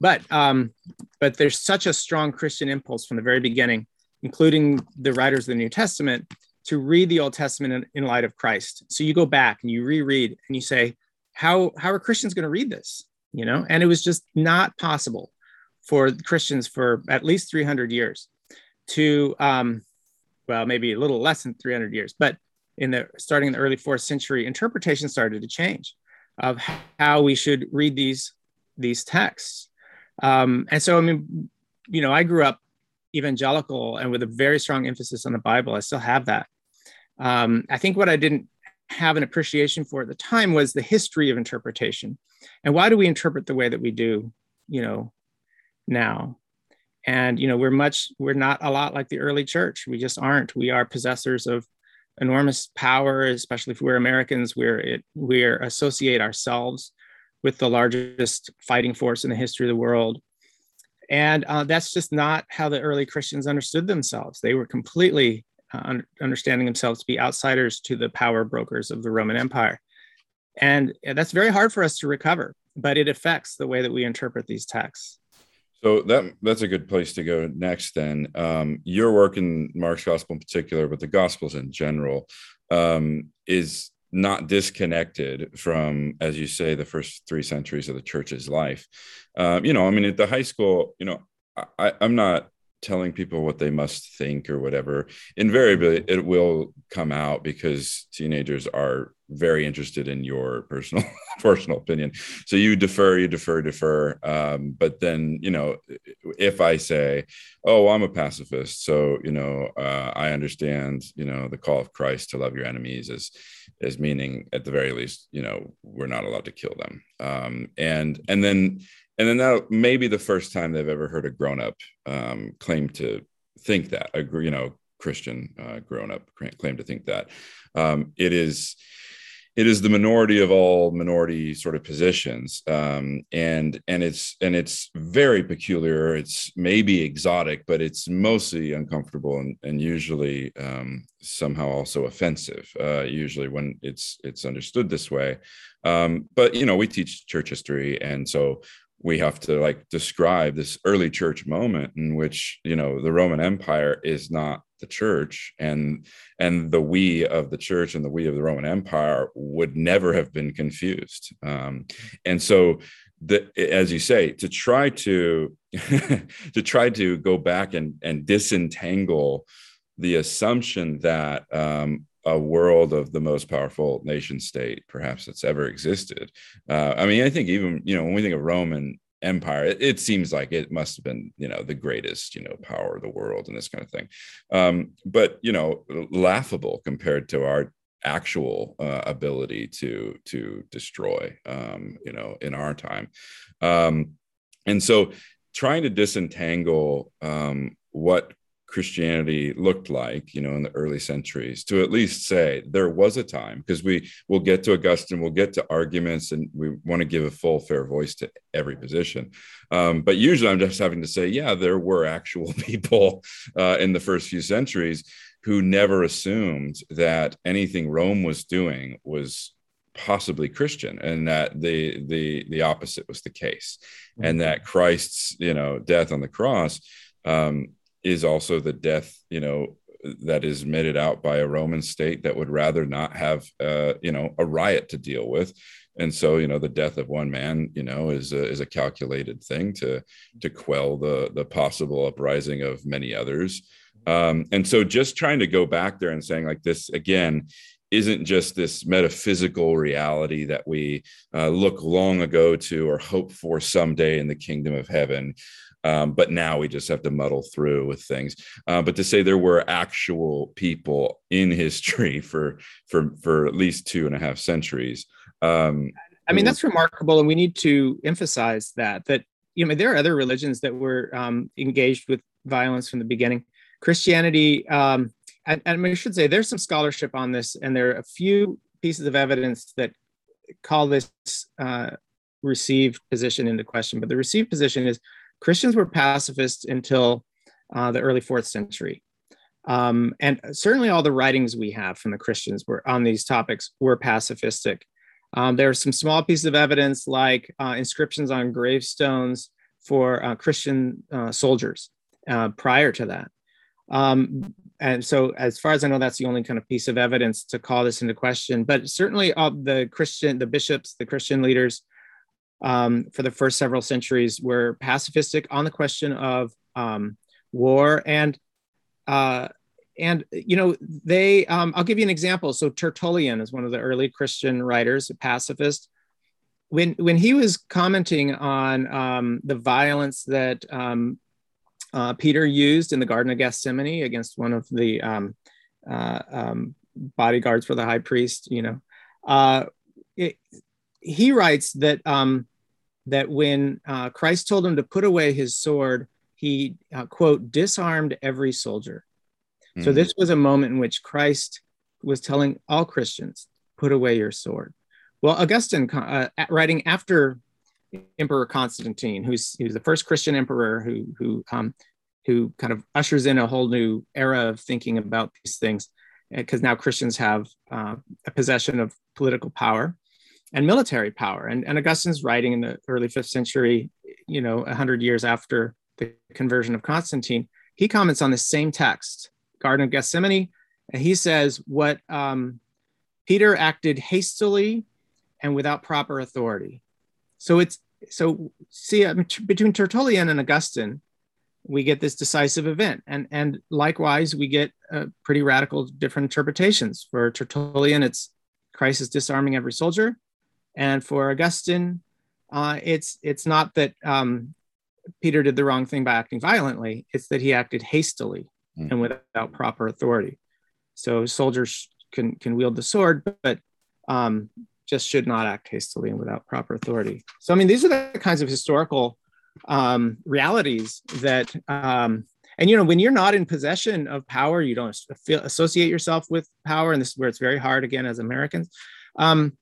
but um, but there's such a strong Christian impulse from the very beginning, including the writers of the New Testament, to read the Old Testament in, in light of Christ. So you go back and you reread and you say, how how are Christians going to read this? You know, and it was just not possible for Christians for at least 300 years to, um, well, maybe a little less than 300 years, but in the starting in the early fourth century, interpretation started to change of how we should read these these texts. Um, and so, I mean, you know, I grew up evangelical and with a very strong emphasis on the Bible. I still have that. Um, I think what I didn't have an appreciation for at the time was the history of interpretation and why do we interpret the way that we do, you know, now. And you know, we're much, we're not a lot like the early church. We just aren't. We are possessors of enormous power, especially if we're Americans. We're it, we associate ourselves with the largest fighting force in the history of the world. And uh, that's just not how the early Christians understood themselves. They were completely uh, understanding themselves to be outsiders to the power brokers of the Roman Empire. And that's very hard for us to recover, but it affects the way that we interpret these texts. So that that's a good place to go next. Then um, your work in Mark's gospel in particular, but the gospels in general, um, is not disconnected from, as you say, the first three centuries of the church's life. Um, you know, I mean, at the high school, you know, I, I'm not telling people what they must think or whatever invariably it will come out because teenagers are very interested in your personal personal opinion. So you defer you defer defer. Um, but then you know if i say oh i'm a pacifist so you know uh, i understand you know the call of christ to love your enemies as as meaning at the very least you know we're not allowed to kill them. Um, and and then and then that may be the first time they've ever heard a grown up um, claim to think that a you know Christian uh, grown up claim to think that. Um, it is it is the minority of all minority sort of positions. Um, and and it's and it's very peculiar. It's maybe exotic but it's mostly uncomfortable and, and usually um, somehow also offensive uh, usually when it's it's understood this way. Um, but you know we teach church history. And so we have to like describe this early church moment in which you know the roman empire is not the church and and the we of the church and the we of the roman empire would never have been confused. Um, and so the, as you say to try to to try to go back and and disentangle the assumption that um, a world of the most powerful nation state perhaps that's ever existed. Uh, I mean, I think even you know when we think of Roman Empire, it, it, seems like it must have been you know the greatest you know power of the world and this kind of thing. Um, but you know, laughable compared to our actual uh, ability to to destroy um, you know in our time. Um, and so trying to disentangle um, what Christianity looked like, you know, in the early centuries, to at least say there was a time, because we will get to Augustine, we'll get to arguments, and we want to give a full, fair voice to every position. Um, but usually, I'm just having to say, yeah, there were actual people uh, in the first few centuries who never assumed that anything Rome was doing was possibly Christian, and that the the the opposite was the case, mm-hmm. and that Christ's you know death on the cross. Um, is also the death, you know, that is meted out by a Roman state that would rather not have, uh, you know, a riot to deal with. And so, you know, the death of one man, you know, is a, is a calculated thing to to quell the the possible uprising of many others. Um, and so, just trying to go back there and saying like this again isn't just this metaphysical reality that we uh, look long ago to or hope for someday in the kingdom of heaven um, but now we just have to muddle through with things. Uh, but to say there were actual people in history for for for at least two and a half centuries. Um, I mean, that's remarkable, and we need to emphasize that that you know there are other religions that were um, engaged with violence from the beginning. Christianity, um, and, and I should say, there's some scholarship on this, and there are a few pieces of evidence that call this uh, received position into question. But the received position is Christians were pacifists until uh, the early fourth century. Um, and certainly all the writings we have from the Christians were on these topics were pacifistic. Um, there are some small pieces of evidence like uh, inscriptions on gravestones for uh, Christian uh, soldiers uh, prior to that. Um, and so, as far as I know, that's the only kind of piece of evidence to call this into question. But certainly, all the Christian, the bishops, the Christian leaders um, for the first several centuries were pacifistic on the question of um, war and uh, and you know they um, i'll give you an example. So tertullian is one of the early christian writers a pacifist. When when he was commenting on um, the violence that um, uh, peter used in the garden of gethsemane against one of the um, uh, um, bodyguards for the high priest you know uh, it, he writes that um, that when uh, christ told him to put away his sword he uh, quote disarmed every soldier. So this was a moment in which Christ was telling all Christians, put away your sword. Well, Augustine, uh, writing after Emperor Constantine, who's, who's the first Christian emperor who, who, um, who kind of ushers in a whole new era of thinking about these things, because uh, now Christians have uh, a possession of political power and military power. And, and Augustine's writing in the early fifth century, you know, 100 years after the conversion of Constantine, he comments on the same text Garden of Gethsemane. And he says what um, Peter acted hastily and without proper authority. So it's so see uh, between Tertullian and Augustine, we get this decisive event, and and likewise we get uh, pretty radical different interpretations. For Tertullian, it's Christ is disarming every soldier, and for Augustine, uh, it's it's not that um, Peter did the wrong thing by acting violently; it's that he acted hastily mm. and without proper authority. So soldiers can can wield the sword, but um, just should not act hastily and without proper authority. So I mean, these are the kinds of historical um, realities that, um, and you know, when you're not in possession of power, you don't feel, associate yourself with power, and this is where it's very hard again as Americans. Um,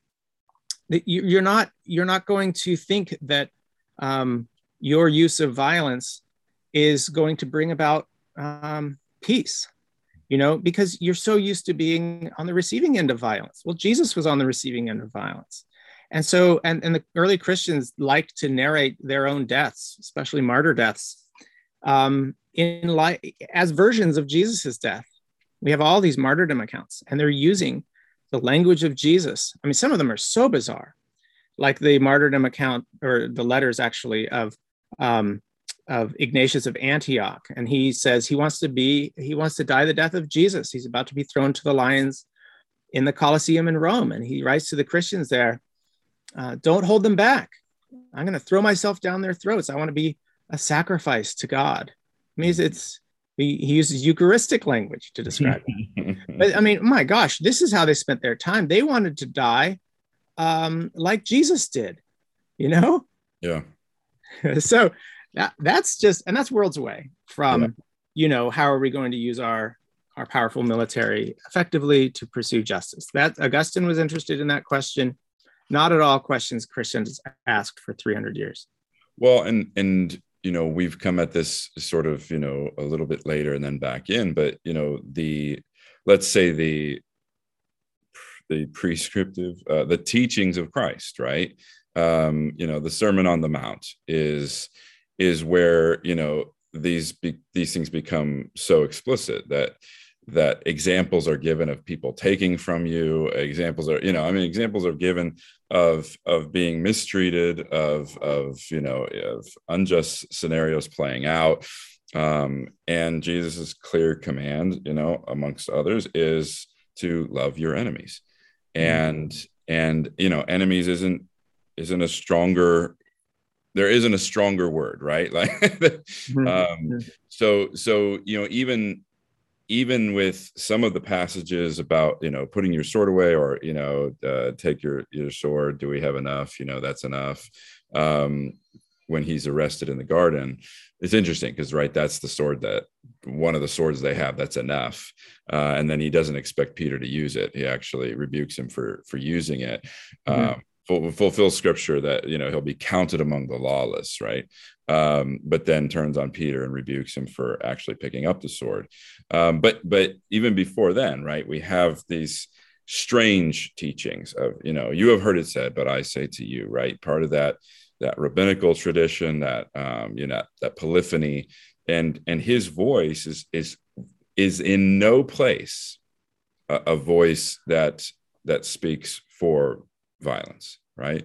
you're not you're not going to think that um, your use of violence is going to bring about um, peace you know because you're so used to being on the receiving end of violence. Well jesus was on the receiving end of violence. And so and, and the early christians liked to narrate their own deaths especially martyr deaths um, in like as versions of jesus's death. We have all these martyrdom accounts and they're using the language of jesus i mean some of them are so bizarre like the martyrdom account or the letters actually of um, of Ignatius of Antioch, and he says he wants to be he wants to die the death of Jesus. He's about to be thrown to the lions in the Colosseum in Rome, and he writes to the Christians there, uh, "Don't hold them back. I'm going to throw myself down their throats. I want to be a sacrifice to God." I mean, it's he, he uses Eucharistic language to describe it. but I mean, my gosh, this is how they spent their time. They wanted to die um, like Jesus did, you know? Yeah. so that that's just and that's worlds away from yeah. you know how are we going to use our our powerful military effectively to pursue justice that augustine was interested in that question not at all questions christians asked for 300 years well and and you know we've come at this sort of you know a little bit later and then back in but you know the let's say the the prescriptive uh, the teachings of christ right? Um you know the sermon on the mount is is where you know these be, these things become so explicit that that examples are given of people taking from you examples are you know i mean examples are given of of being mistreated of of you know of unjust scenarios playing out um and jesus's clear command you know amongst others is to love your enemies mm-hmm. and and you know enemies isn't isn't a stronger there isn't a stronger word right like mm-hmm. um, so so you know even even with some of the passages about you know putting your sword away or you know uh, take your your sword do we have enough? You know that's enough. Um, when he's arrested in the garden it's interesting because right that's the sword that one of the swords they have that's enough. Uh, and then he doesn't expect peter to use it. He actually rebukes him for for using it. Mm-hmm. um, fulfill scripture that you know he'll be counted among the lawless right? Um, but then turns on peter and rebukes him for actually picking up the sword. Um, but but even before then right we have these strange teachings of you know you have heard it said but i say to you right? Part of that that rabbinical tradition, that um, you know that polyphony, and and his voice is is is in no place a, a voice that that speaks for violence, right?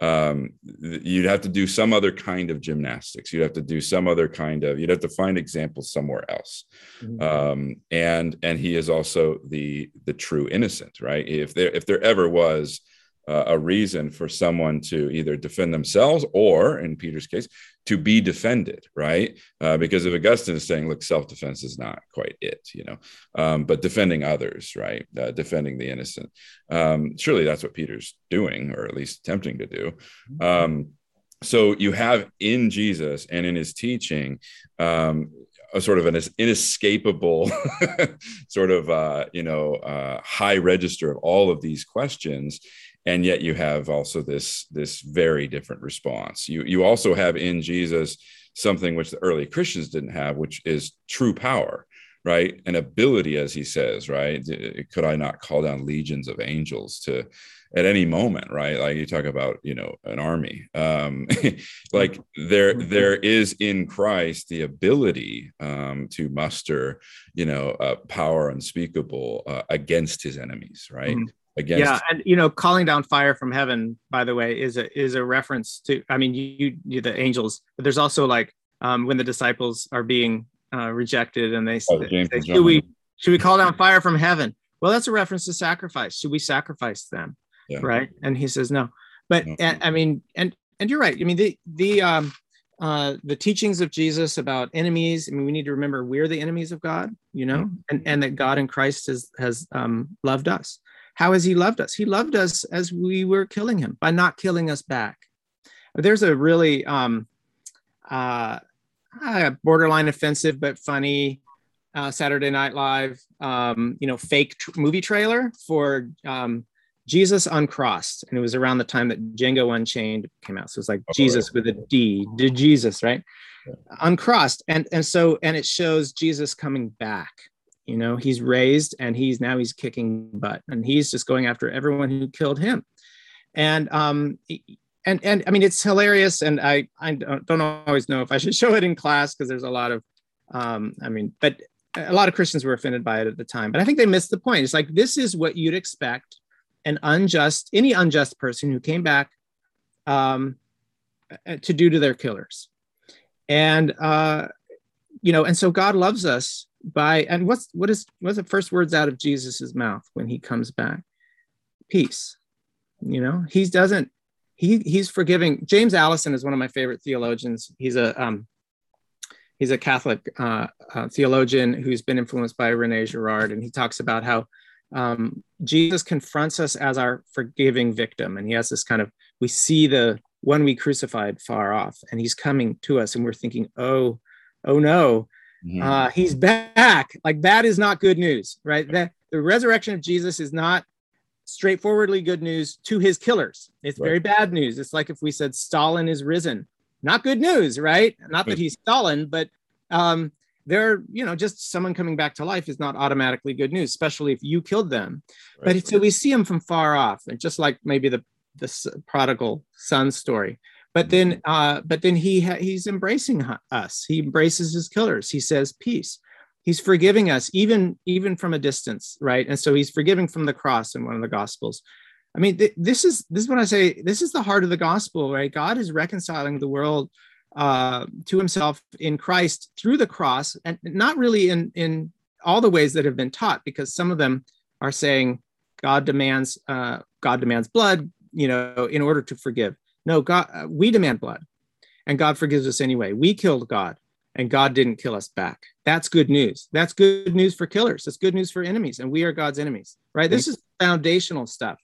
um, you'd have to do some other kind of gymnastics. You'd have to do some other kind of. You'd have to find examples somewhere else. Mm-hmm. Um, and and he is also the the true innocent, right? If there if there ever was uh, a reason for someone to either defend themselves or, in Peter's case, to be defended, right? Uh, because if Augustine is saying, look, self defense is not quite it, you know, um, but defending others, right? Uh, defending the innocent. Um, surely that's what Peter's doing, or at least attempting to do. Um, so you have in Jesus and in his teaching, um, a sort of an inescapable sort of uh, you know uh, high register of all of these questions and yet you have also this this very different response. You you also have in jesus something which the early christians didn't have which is true power right? An ability as he says right? Could i not call down legions of angels to at any moment right? Like you talk about you know an army. Um like there there is in christ the ability um to muster you know uh, power unspeakable uh, against his enemies right? Mm-hmm against yeah and you know calling down fire from heaven by the way is a is a reference to i mean you, you the angels but there's also like um, when the disciples are being uh, rejected and they, oh, say, should we should we call down fire from heaven? Well that's a reference to sacrifice. Should we sacrifice them? Yeah. right? And he says no. But no. And, i mean and and you're right. I mean the the um uh the teachings of jesus about enemies i mean we need to remember we're the enemies of god you know and and that god in christ has has um loved us how has he loved us? He loved us as we were killing him by not killing us back. There's a really um, uh, uh borderline offensive but funny uh, Saturday Night Live, um, you know, fake tr- movie trailer for um, Jesus Uncrossed, and it was around the time that Django Unchained came out. So it's like oh, Jesus right. with a D, did Jesus, right? Yeah. Uncrossed, and and so and it shows Jesus coming back, you know he's raised and he's now he's kicking butt and he's just going after everyone who killed him. And um and and i mean it's hilarious and i i don't always know if i should show it in class because there's a lot of um i mean but a lot of christians were offended by it at the time but i think they missed the point. It's like this is what you'd expect an unjust any unjust person who came back um to do to their killers. And uh you know and so god loves us by and what's what is what's the first words out of jesus's mouth when he comes back? Peace. You know he doesn't he he's forgiving. James Alison is one of my favorite theologians. He's a um he's a catholic uh, uh, theologian who's been influenced by rene girard and he talks about how um, jesus confronts us as our forgiving victim and he has this kind of we see the one we crucified far off and he's coming to us and we're thinking oh oh no Mm-hmm. Uh, he's back. Like that is not good news, right? That the resurrection of Jesus is not straightforwardly good news to his killers. It's right. very bad news. It's like if we said Stalin is risen. Not good news, right? Not that he's Stalin, but um, they're, you know, just someone coming back to life is not automatically good news, especially if you killed them. Right. But so we see him from far off, and just like maybe the the prodigal son story but then uh, but then he ha- he's embracing us. He embraces his killers. He says peace. He's forgiving us even even from a distance right? And so he's forgiving from the cross in one of the gospels. I mean th- this is this is what i say this is the heart of the gospel right? God is reconciling the world uh, to himself in christ through the cross and not really in in all the ways that have been taught because some of them are saying god demands uh, god demands blood you know in order to forgive no, God, uh, we demand blood and God forgives us anyway. We killed God and God didn't kill us back. That's good news. That's good news for killers. That's good news for enemies. And we are God's enemies, right? This is foundational stuff.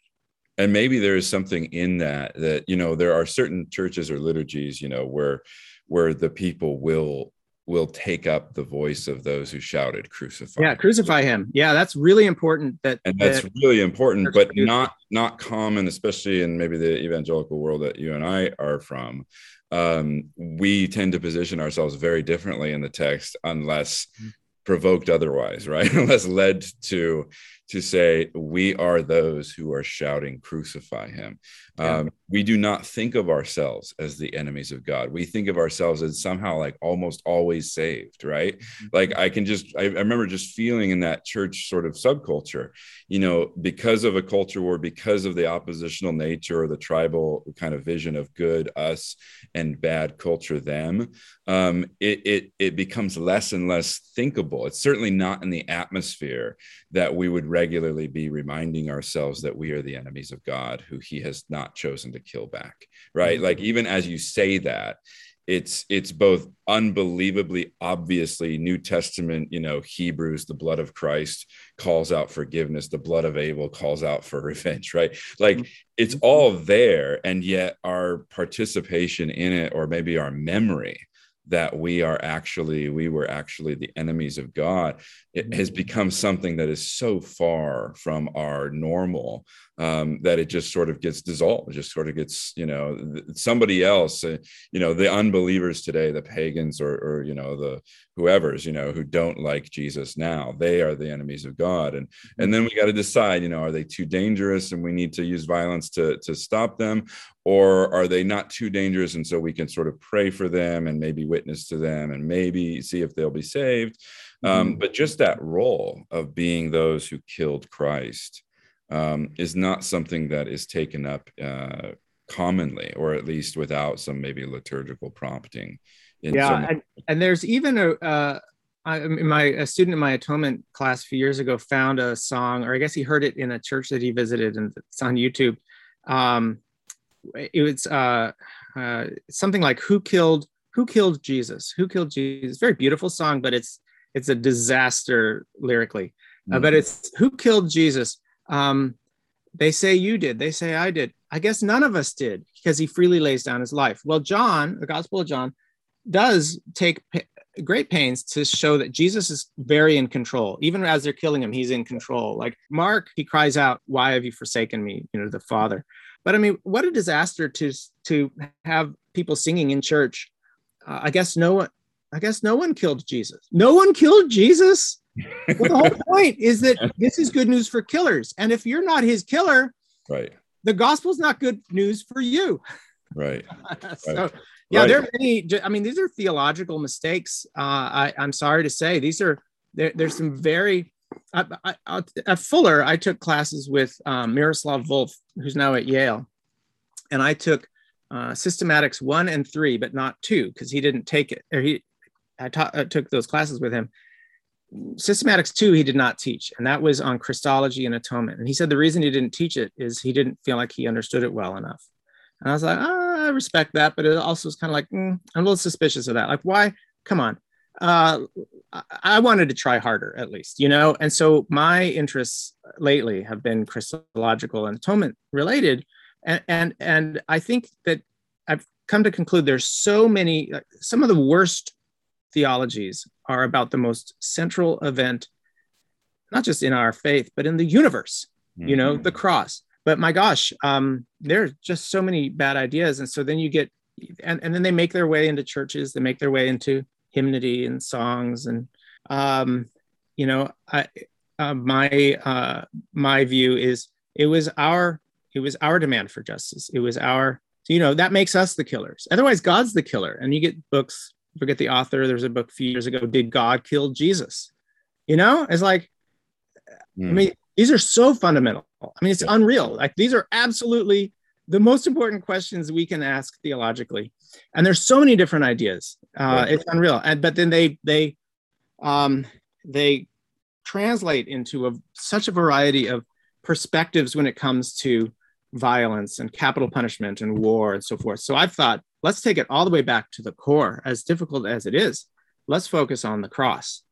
And maybe there is something in that, that, you know, there are certain churches or liturgies, you know, where, where the people will will take up the voice of those who shouted crucify yeah crucify him. yeah that's really important that and that's that really important but not not common especially in maybe the evangelical world that you and i are from. Um, we tend to position ourselves very differently in the text unless mm-hmm. provoked otherwise right? Unless led to to say we are those who are shouting crucify him yeah. um, we do not think of ourselves as the enemies of god we think of ourselves as somehow like almost always saved right mm-hmm. like i can just I, I, remember just feeling in that church sort of subculture you know because of a culture war because of the oppositional nature or the tribal kind of vision of good us and bad culture them um, it, it it becomes less and less thinkable it's certainly not in the atmosphere that we would regularly be reminding ourselves that we are the enemies of God who he has not chosen to kill back right mm-hmm. like even as you say that it's it's both unbelievably obviously new testament you know hebrews the blood of christ calls out forgiveness the blood of abel calls out for revenge right like mm-hmm. it's all there and yet our participation in it or maybe our memory that we are actually we were actually the enemies of god it has mm-hmm. become something that is so far from our normal um, that it just sort of gets dissolved. It just sort of gets you know somebody else uh, you know the unbelievers today the pagans or, or you know the whoever's you know who don't like jesus now they are the enemies of god. And and then we got to decide you know are they too dangerous and we need to use violence to to stop them? Or are they not too dangerous and so we can sort of pray for them and maybe witness to them and maybe see if they'll be saved? Um, mm-hmm. but just that role of being those who killed christ um, is not something that is taken up uh, commonly or at least without some maybe liturgical prompting yeah some- and, and there's even a uh, I, my a student in my atonement class a few years ago found a song or i guess he heard it in a church that he visited and it's on youtube. Um, it was uh, uh, something like who killed who killed jesus? Who killed jesus? Very beautiful song but it's it's a disaster lyrically. Mm-hmm. uh, but mm. it's who killed jesus um, they say you did they say i did i guess none of us did because he freely lays down his life well john the gospel of john does take p- great pains to show that jesus is very in control even as they're killing him he's in control like mark he cries out why have you forsaken me you know the father but I mean, what a disaster to to have people singing in church. Uh, I guess no one. I guess no one killed Jesus. No one killed Jesus. Well, the whole point is that this is good news for killers, and if you're not his killer, right, the gospel's not good news for you. Right. so, right. yeah, right. there are many. I mean, these are theological mistakes. Uh, I, I'm sorry to say, these are there, there's some very I, I, at Fuller, I took classes with um, Miroslav Volf, who's now at Yale, and I took uh, systematics one and three, but not two, because he didn't take it. Or he, I, taught, I took those classes with him. Systematics two, he did not teach, and that was on Christology and atonement. And he said the reason he didn't teach it is he didn't feel like he understood it well enough. And I was like, oh, I respect that, but it also was kind of like mm, I'm a little suspicious of that. Like, why? Come on, uh, I wanted to try harder at least, you know? And so my interests lately have been Christological and atonement related. And, and, and I think that I've come to conclude there's so many, some of the worst theologies are about the most central event, not just in our faith, but in the universe, mm-hmm. you know, the mm-hmm. cross. But my gosh, um, there's just so many bad ideas. And so then you get, and, and then they make their way into churches, they make their way into hymnody and songs and um, you know I, uh, my uh, my view is it was our it was our demand for justice it was our you know that makes us the killers otherwise god's the killer and you get books forget the author there's a book a few years ago did god kill jesus? You know it's like mm. i hmm. mean these are so fundamental. I mean it's unreal. Like these are absolutely the most important questions we can ask theologically. And there's so many different ideas. Uh, right. it's unreal. And but then they they um, they translate into a, such a variety of perspectives when it comes to violence and capital punishment and war and so forth. So i've thought let's take it all the way back to the core as difficult as it is. Let's focus on the cross.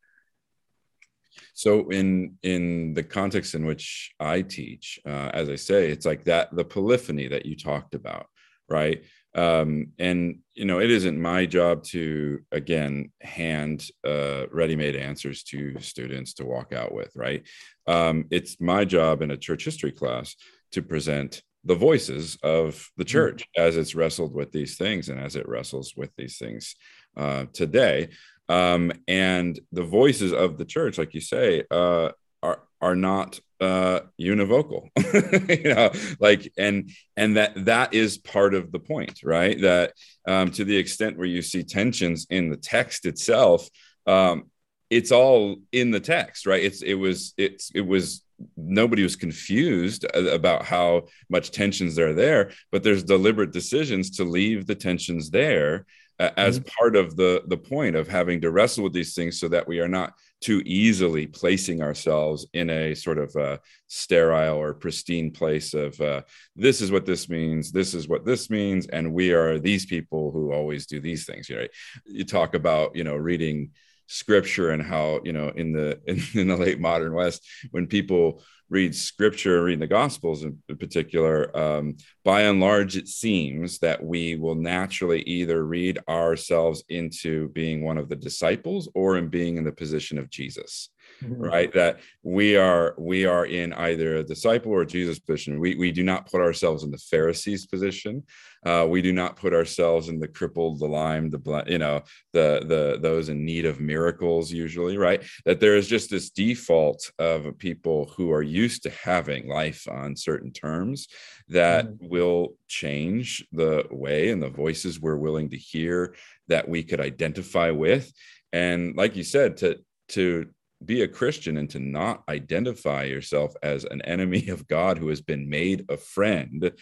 So in in the context in which i teach uh, as i say it's like that the polyphony that you talked about right? Um, and you know it isn't my job to again hand uh, ready-made answers to students to walk out with right? Um, it's my job in a church history class to present the voices of the mm-hmm. church as it's wrestled with these things and as it wrestles with these things uh, today. Um, and the voices of the church like you say uh, are are not uh univocal you know like and and that that is part of the point right? That um to the extent where you see tensions in the text itself um it's all in the text right? It's it was it's it was nobody was confused about how much tensions there are there but there's deliberate decisions to leave the tensions there uh, as mm-hmm. part of the the point of having to wrestle with these things so that we are not too easily placing ourselves in a sort of uh, sterile or pristine place of uh, this is what this means this is what this means and we are these people who always do these things you know you talk about you know reading scripture and how you know in the in, in the late modern west when people read scripture, read the gospels in, particular, um, by and large, it seems that we will naturally either read ourselves into being one of the disciples or in being in the position of Jesus. Mm-hmm. Right, that we are we are in either a disciple or Jesus position. We we do not put ourselves in the Pharisees position. Uh, we do not put ourselves in the crippled, the lime, the you know the the those in need of miracles usually. Right, that there is just this default of people who are used to having life on certain terms that mm-hmm. will change the way and the voices we're willing to hear that we could identify with and like you said to to be a Christian and to not identify yourself as an enemy of God who has been made a friend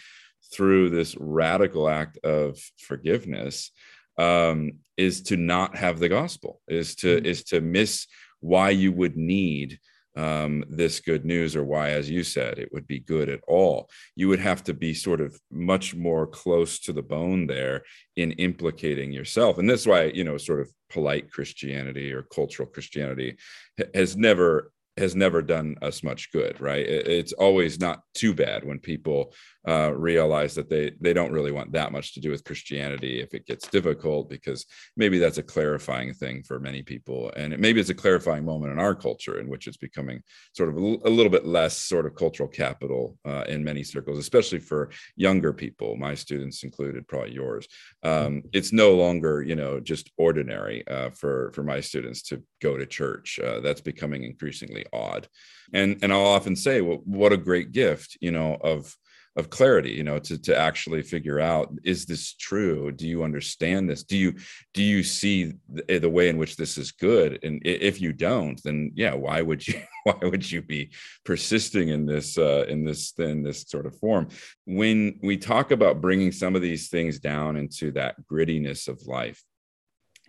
through this radical act of forgiveness um, is to not have the gospel, is to mm-hmm. is to miss why you would need um, this good news or why, as you said, it would be good at all. You would have to be sort of much more close to the bone there in implicating yourself. And that's why, you know, sort of polite Christianity or cultural Christianity has never has never done us much good, right? It's always not too bad when people uh, realize that they they don't really want that much to do with Christianity if it gets difficult, because maybe that's a clarifying thing for many people, and it, maybe it's a clarifying moment in our culture in which it's becoming sort of a, a little bit less sort of cultural capital uh, in many circles, especially for younger people, my students included, probably yours. Um, it's no longer you know just ordinary uh, for for my students to go to church. Uh, that's becoming increasingly odd, and and I'll often say, well, what a great gift, you know, of of clarity you know to to actually figure out is this true? Do you understand this? Do you do you see the, the, way in which this is good? And if you don't then yeah why would you why would you be persisting in this uh, in this in this sort of form? When we talk about bringing some of these things down into that grittiness of life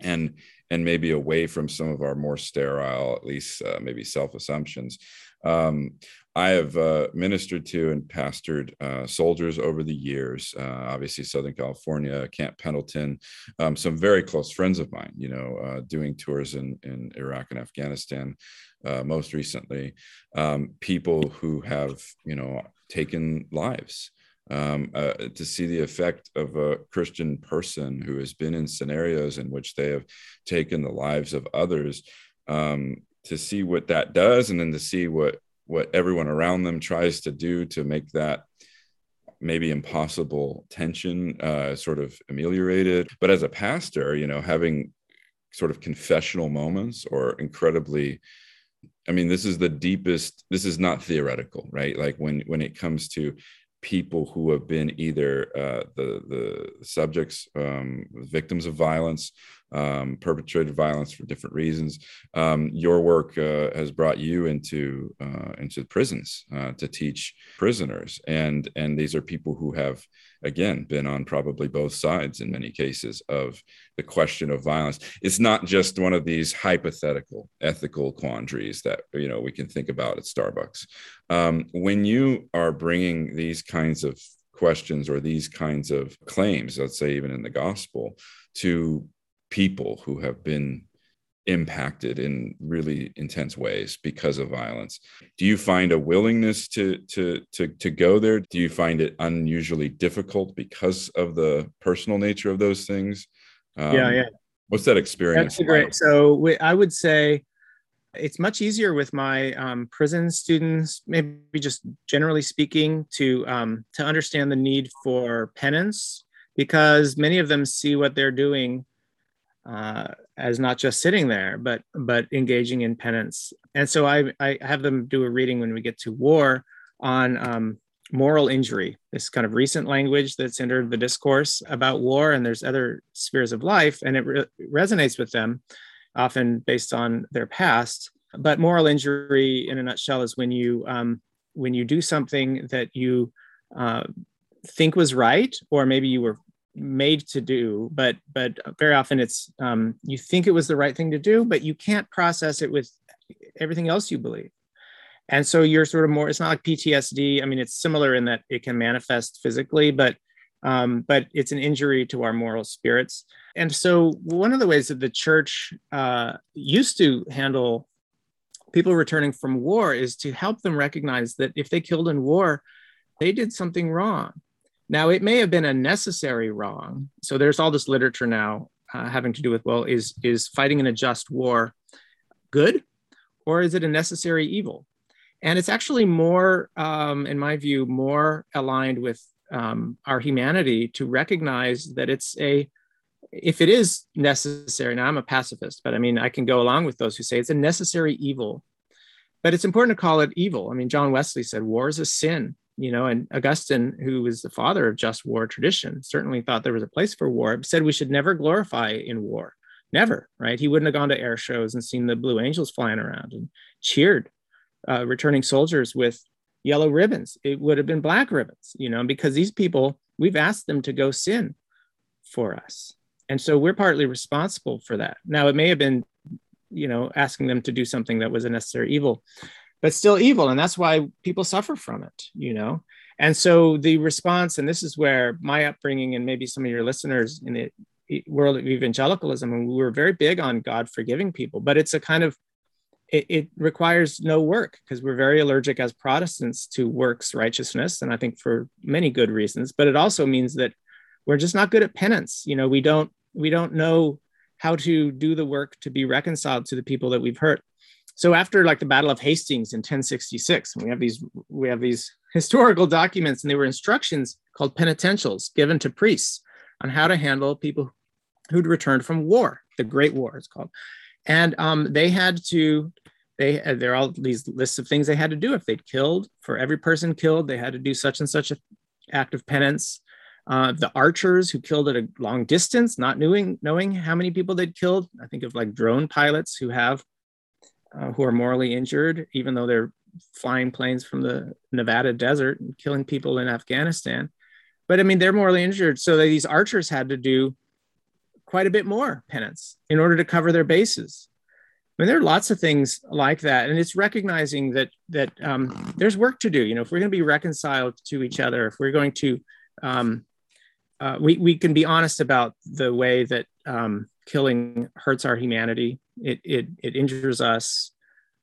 and and maybe away from some of our more sterile at least uh, maybe self assumptions um, I have uh, ministered to and pastored uh, soldiers over the years, uh, obviously Southern California, Camp Pendleton, um, some very close friends of mine, you know, uh, doing tours in, in Iraq and Afghanistan uh, most recently, um, people who have, you know, taken lives. Um, uh, to see the effect of a Christian person who has been in scenarios in which they have taken the lives of others, um, to see what that does, and then to see what what everyone around them tries to do to make that maybe impossible tension uh, sort of ameliorated. But as a pastor, you know, having sort of confessional moments or incredibly I mean, this is the deepest, this is not theoretical, right? Like when when it comes to people who have been either uh, the the subjects, um, victims of violence, um, perpetrated violence for different reasons. Um, your work uh, has brought you into uh, into prisons uh, to teach prisoners, and and these are people who have again been on probably both sides in many cases of the question of violence. It's not just one of these hypothetical ethical quandaries that you know we can think about at Starbucks. Um, when you are bringing these kinds of questions or these kinds of claims, let's say even in the gospel, to people who have been impacted in really intense ways because of violence. Do you find a willingness to to to to go there? Do you find it unusually difficult because of the personal nature of those things? Um, yeah. Yeah what's that experience That's great so we, i would say it's much easier with my um, prison students maybe just generally speaking to um, to understand the need for penance because many of them see what they're doing uh, as not just sitting there, but but engaging in penance. And so I I have them do a reading when we get to war on um, moral injury, this kind of recent language that's entered the discourse about war, and there's other spheres of life, and it re- resonates with them, often based on their past. But moral injury, in a nutshell, is when you um, when you do something that you uh, think was right, or maybe you were made to do, but but very often it's um, you think it was the right thing to do, but you can't process it with everything else you believe. And so you're sort of more it's not like ptsd i mean it's similar in that it can manifest physically but um, but it's an injury to our moral spirits. And so one of the ways that the church uh, used to handle people returning from war is to help them recognize that if they killed in war they did something wrong now it may have been a necessary wrong. So there's all this literature now uh, having to do with well is is fighting in a just war good or is it a necessary evil? And it's actually more um, in my view more aligned with um, our humanity to recognize that it's a if it is necessary now i'm a pacifist but i mean i can go along with those who say it's a necessary evil but it's important to call it evil. I mean john wesley said war is a sin you know and augustine who was the father of just war tradition certainly thought there was a place for war said we should never glorify in war never right he wouldn't have gone to air shows and seen the blue angels flying around and cheered uh, returning soldiers with yellow ribbons. It would have been black ribbons, you know, because these people, we've asked them to go sin for us. And so we're partly responsible for that. Now, it may have been, you know, asking them to do something that was a necessary evil, but still evil. And that's why people suffer from it, you know. And so the response, and this is where my upbringing and maybe some of your listeners in the world of evangelicalism, and we were very big on God forgiving people, but it's a kind of it, it requires no work because we're very allergic as Protestants to works righteousness, and I think for many good reasons. But it also means that we're just not good at penance. You know, we don't we don't know how to do the work to be reconciled to the people that we've hurt. So after like the Battle of Hastings in 1066, we have these we have these historical documents, and they were instructions called penitentials given to priests on how to handle people who'd returned from war, the Great War, it's called. And um, they had to they uh, there are all these lists of things they had to do. If they'd killed for every person killed they had to do such and such an act of penance. Uh, the archers who killed at a long distance not knowing knowing how many people they'd killed i think of like drone pilots who have uh, who are morally injured even though they're flying planes from the nevada desert and killing people in afghanistan but i mean they're morally injured so these archers had to do quite a bit more penance in order to cover their bases. I mean, there are lots of things like that, and it's recognizing that that um, there's work to do. You know, if we're going to be reconciled to each other, if we're going to, um, uh, we we can be honest about the way that um, killing hurts our humanity. It it it injures us.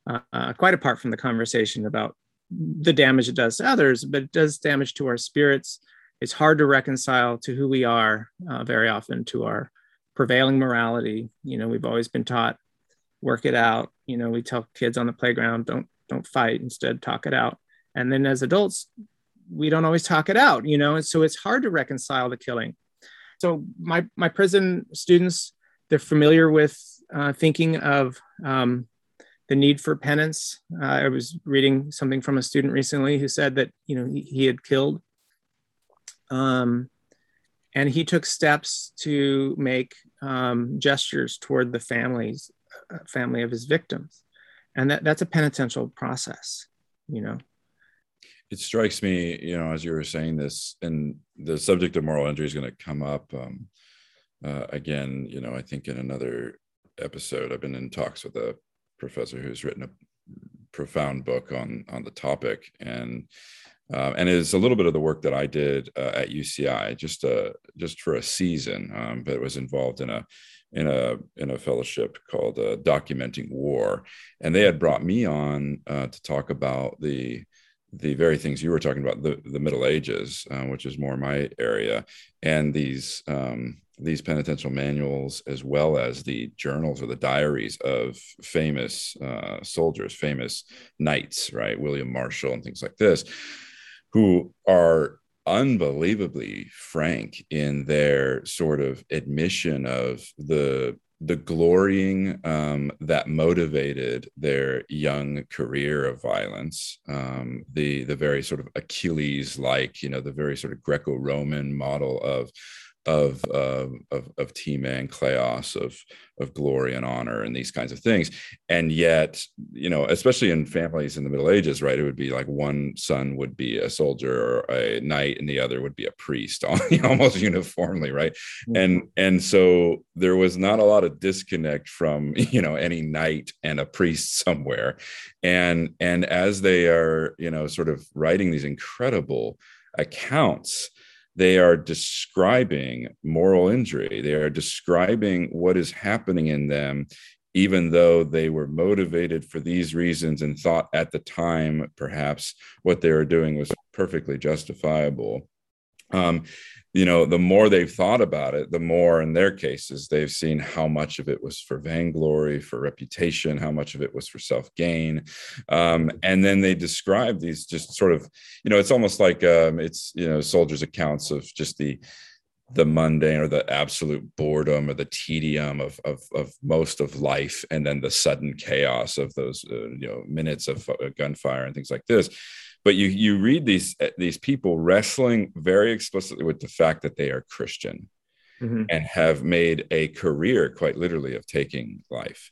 Uh, quite apart from the conversation about the damage it does to others, but it does damage to our spirits. It's hard to reconcile to who we are uh, very often to our prevailing morality. You know, we've always been taught work it out. You know, we tell kids on the playground don't don't fight, instead talk it out. And then as adults, we don't always talk it out. You know, and so it's hard to reconcile the killing. So my my prison students, they're familiar with uh, thinking of um, the need for penance. Uh, I was reading something from a student recently who said that you know he, he had killed um, and he took steps to make um, gestures toward the families uh, family of his victims and that, that's a penitential process you know it strikes me you know as you were saying this and the subject of moral injury is going to come up um, uh, again you know i think in another episode i've been in talks with a professor who's written a profound book on on the topic. And uh, and it's a little bit of the work that I did uh, at UCI, just uh, just for a season, um, but was involved in a in a in a fellowship called uh, Documenting War, and they had brought me on uh, to talk about the the very things you were talking about the the Middle Ages, which is more my area, and these um, these penitential manuals as well as the journals or the diaries of famous uh, soldiers, famous knights, right? William Marshall and things like this who are unbelievably frank in their sort of admission of the the glorying um, that motivated their young career of violence, um, the the very sort of Achilles like, you know, the very sort of Greco-Roman model of of uh, of of time and kleos of of glory and honor and these kinds of things. And yet you know especially in families in the middle ages right it would be like one son would be a soldier or a knight and the other would be a priest almost uniformly right? Mm-hmm. and and so there was not a lot of disconnect from you know any knight and a priest somewhere. And and as they are you know sort of writing these incredible accounts they are describing moral injury. They are describing what is happening in them even though they were motivated for these reasons and thought at the time perhaps what they were doing was perfectly justifiable um, you know, the more they've thought about it, the more in their cases they've seen how much of it was for vainglory, for reputation, how much of it was for self gain. Um, and then they describe these just sort of, you know, it's almost like um, it's, you know, soldiers' accounts of just the, the mundane or the absolute boredom or the tedium of, of, of most of life and then the sudden chaos of those uh, you know minutes of uh, gunfire and things like this but you you read these eh, these people wrestling very explicitly with the fact that they are Christian mm-hmm. and have made a career, quite literally, of taking life,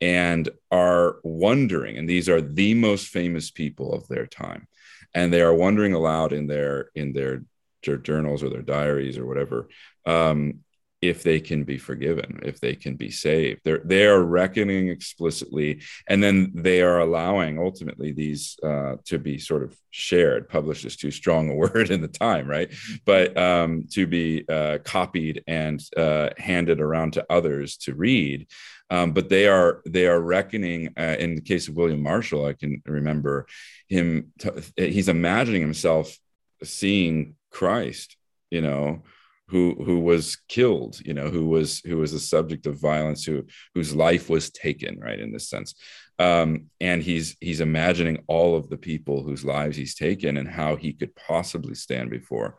and are wondering. And these are the most famous people of their time, and they are wondering aloud in their in their journals or their diaries or whatever um, if they can be forgiven, if they can be saved. They're they are reckoning explicitly, and then they are allowing ultimately these uh, to be sort of shared. Published is too strong a word in the time, right? But um, to be uh, copied and uh, handed around to others to read. Um, but they are they are reckoning. Uh, in the case of William Marshall, I can remember him. T- he's imagining himself seeing Christ, you know who who was killed you know who was who was the subject of violence who whose life was taken right in this sense um, and he's he's imagining all of the people whose lives he's taken and how he could possibly stand before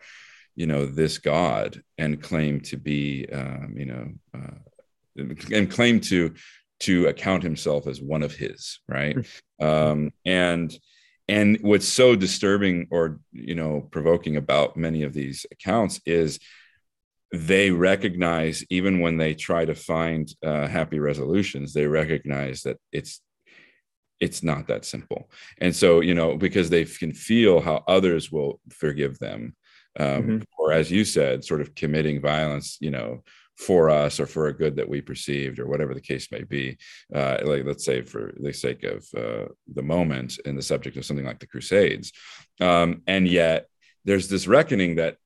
you know this god and claim to be um, you know uh, and claim to to account himself as one of his right hmm. um, and and what's so disturbing or you know provoking about many of these accounts is they recognize even when they try to find uh, happy resolutions they recognize that it's it's not that simple and so you know because they can feel how others will forgive them um, mm-hmm. or as you said sort of committing violence you know for us or for a good that we perceived or whatever the case may be uh, like let's say for the sake of uh, the moment in the subject of something like the crusades um, and yet there's this reckoning that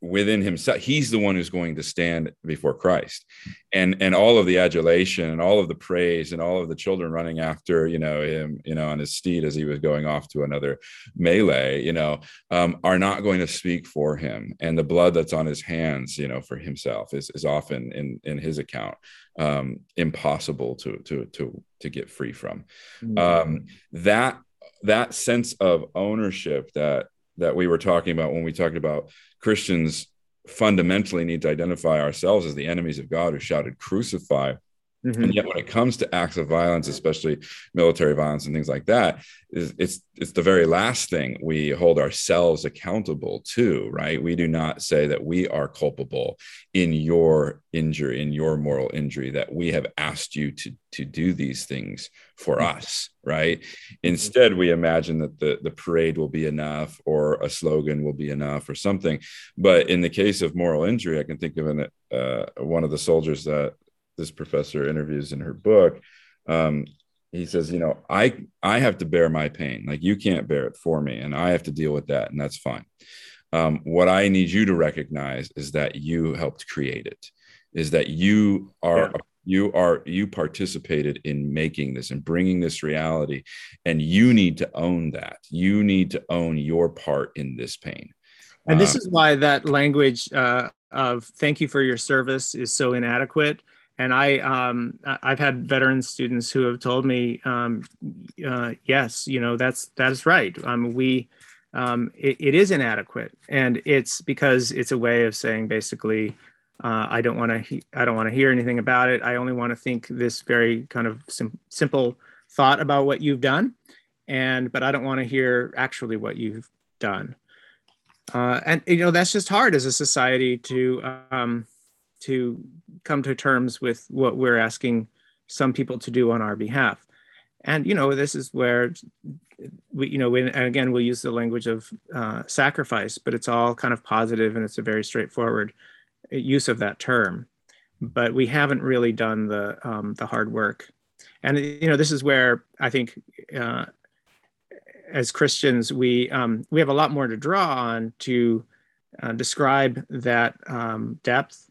within himself. He's the one who's going to stand before christ. And and all of the adulation and all of the praise and all of the children running after you know him you know on his steed as he was going off to another melee you know um, are not going to speak for him. And the blood that's on his hands you know for himself is is often in in his account um, impossible to to to to get free from. Mm-hmm. um, that that sense of ownership that that we were talking about when we talked about Christians fundamentally need to identify ourselves as the enemies of God who shouted, Crucify. Mm-hmm. And yet, when it comes to acts of violence, especially military violence and things like that, it's it's the very last thing we hold ourselves accountable to, right? We do not say that we are culpable in your injury, in your moral injury, that we have asked you to to do these things for mm-hmm. us, right? Instead, we imagine that the the parade will be enough, or a slogan will be enough, or something. But in the case of moral injury, I can think of an, uh, one of the soldiers that this professor interviews in her book um, he says you know i i have to bear my pain. Like you can't bear it for me and i have to deal with that and that's fine. Um, what i need you to recognize is that you helped create it is that you are yeah. you are you participated in making this and bringing this reality and you need to own that. You need to own your part in this pain. And this um, is why that language uh, of thank you for your service is so inadequate and I um, I've had veteran students who have told me, um, uh, yes, you know that's that's right. Um, we um, it, it is inadequate, and it's because it's a way of saying basically Uh, I don't want to. I don't want to hear anything about it. I only want to think this very kind of sim- simple thought about what you've done, and but I don't want to hear actually what you've done. Uh, and you know that's just hard as a society to um, to come to terms with what we're asking some people to do on our behalf. And you know this is where we you know and again we'll use the language of uh, sacrifice, but it's all kind of positive and it's a very straightforward use of that term. But we haven't really done the um, the hard work. And you know this is where I think. Uh, as Christians, we um, we have a lot more to draw on to uh, describe that um, depth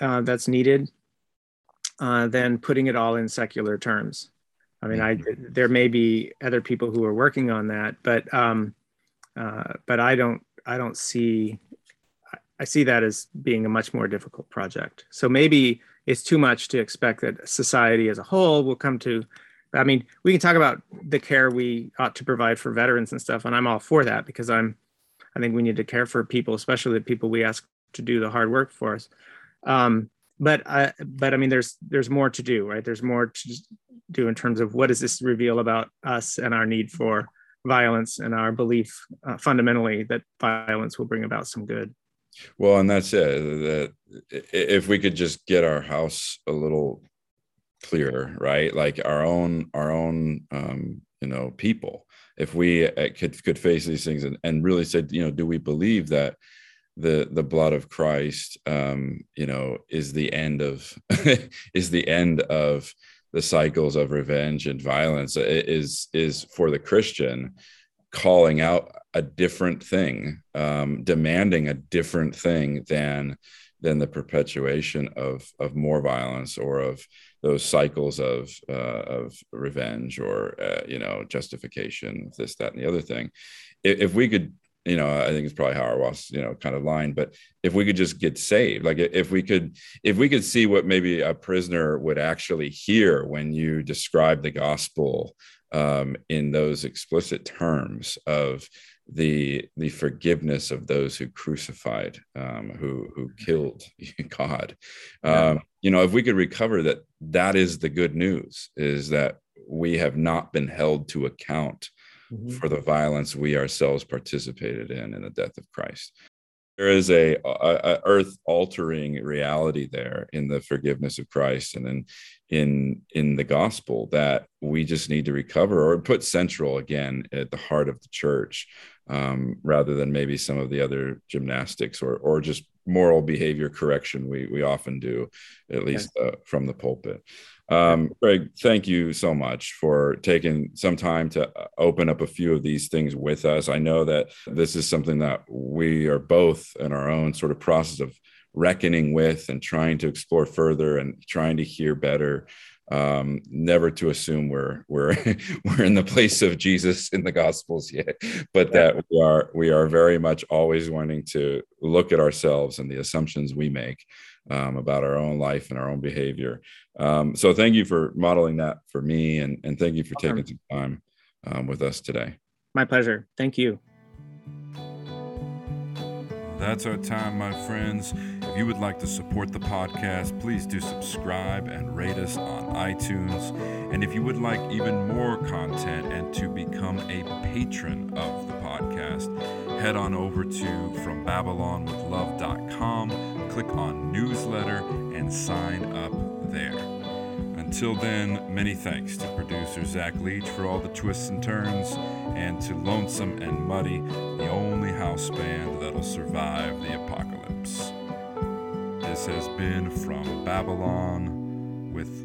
uh, that's needed uh, than putting it all in secular terms. I mean, I there may be other people who are working on that, but um, uh, but I don't I don't see I see that as being a much more difficult project. So maybe it's too much to expect that society as a whole will come to I mean, we can talk about the care we ought to provide for veterans and stuff, and I'm all for that because I'm, I think we need to care for people, especially the people we ask to do the hard work for us. Um, but I, but I mean, there's there's more to do, right? There's more to do in terms of what does this reveal about us and our need for violence and our belief uh, fundamentally that violence will bring about some good. Well, and that's it. That if we could just get our house a little clearer right like our own our own um you know people if we uh, could could face these things and, and really said you know do we believe that the the blood of christ um you know is the end of is the end of the cycles of revenge and violence. It is is for the christian calling out a different thing um demanding a different thing than than the perpetuation of of more violence or of those cycles of uh, of revenge or uh, you know justification this that and the other thing. If, if, we could you know i think it's probably Hauerwas you know kind of line but if we could just get saved like if we could if we could see what maybe a prisoner would actually hear when you describe the gospel um, in those explicit terms of the the forgiveness of those who crucified um, who who killed god. Um, you know if we could recover that that is the good news is that we have not been held to account mm-hmm. for the violence we ourselves participated in in the death of christ. There is a, a, a earth altering reality there in the forgiveness of christ and in in in the gospel that we just need to recover or put central again at the heart of the church um, rather than maybe some of the other gymnastics or or just moral behavior correction we we often do at least uh, from the pulpit um, Greg, thank you so much for taking some time to uh, open up a few of these things with us. I know that this is something that we are both in our own sort of process of reckoning with and trying to explore further and trying to hear better. Um, never to assume we're we're we're in the place of Jesus in the Gospels yet, but that we are we are very much always wanting to look at ourselves and the assumptions we make um, about our own life and our own behavior. Um, so thank you for modeling that for me, and and thank you for taking some time um, with us today. My pleasure. Thank you. That's our time, my friends. If you would like to support the podcast, please do subscribe and rate us on iTunes. And if you would like even more content and to become a patron of the podcast, head on over to FromBabylonWithLove.com, click on newsletter, and sign up there. Until then, many thanks to producer Zach Leach for all the twists and turns, and to Lonesome and Muddy, the only house band that'll survive the apocalypse. This has been From Babylon with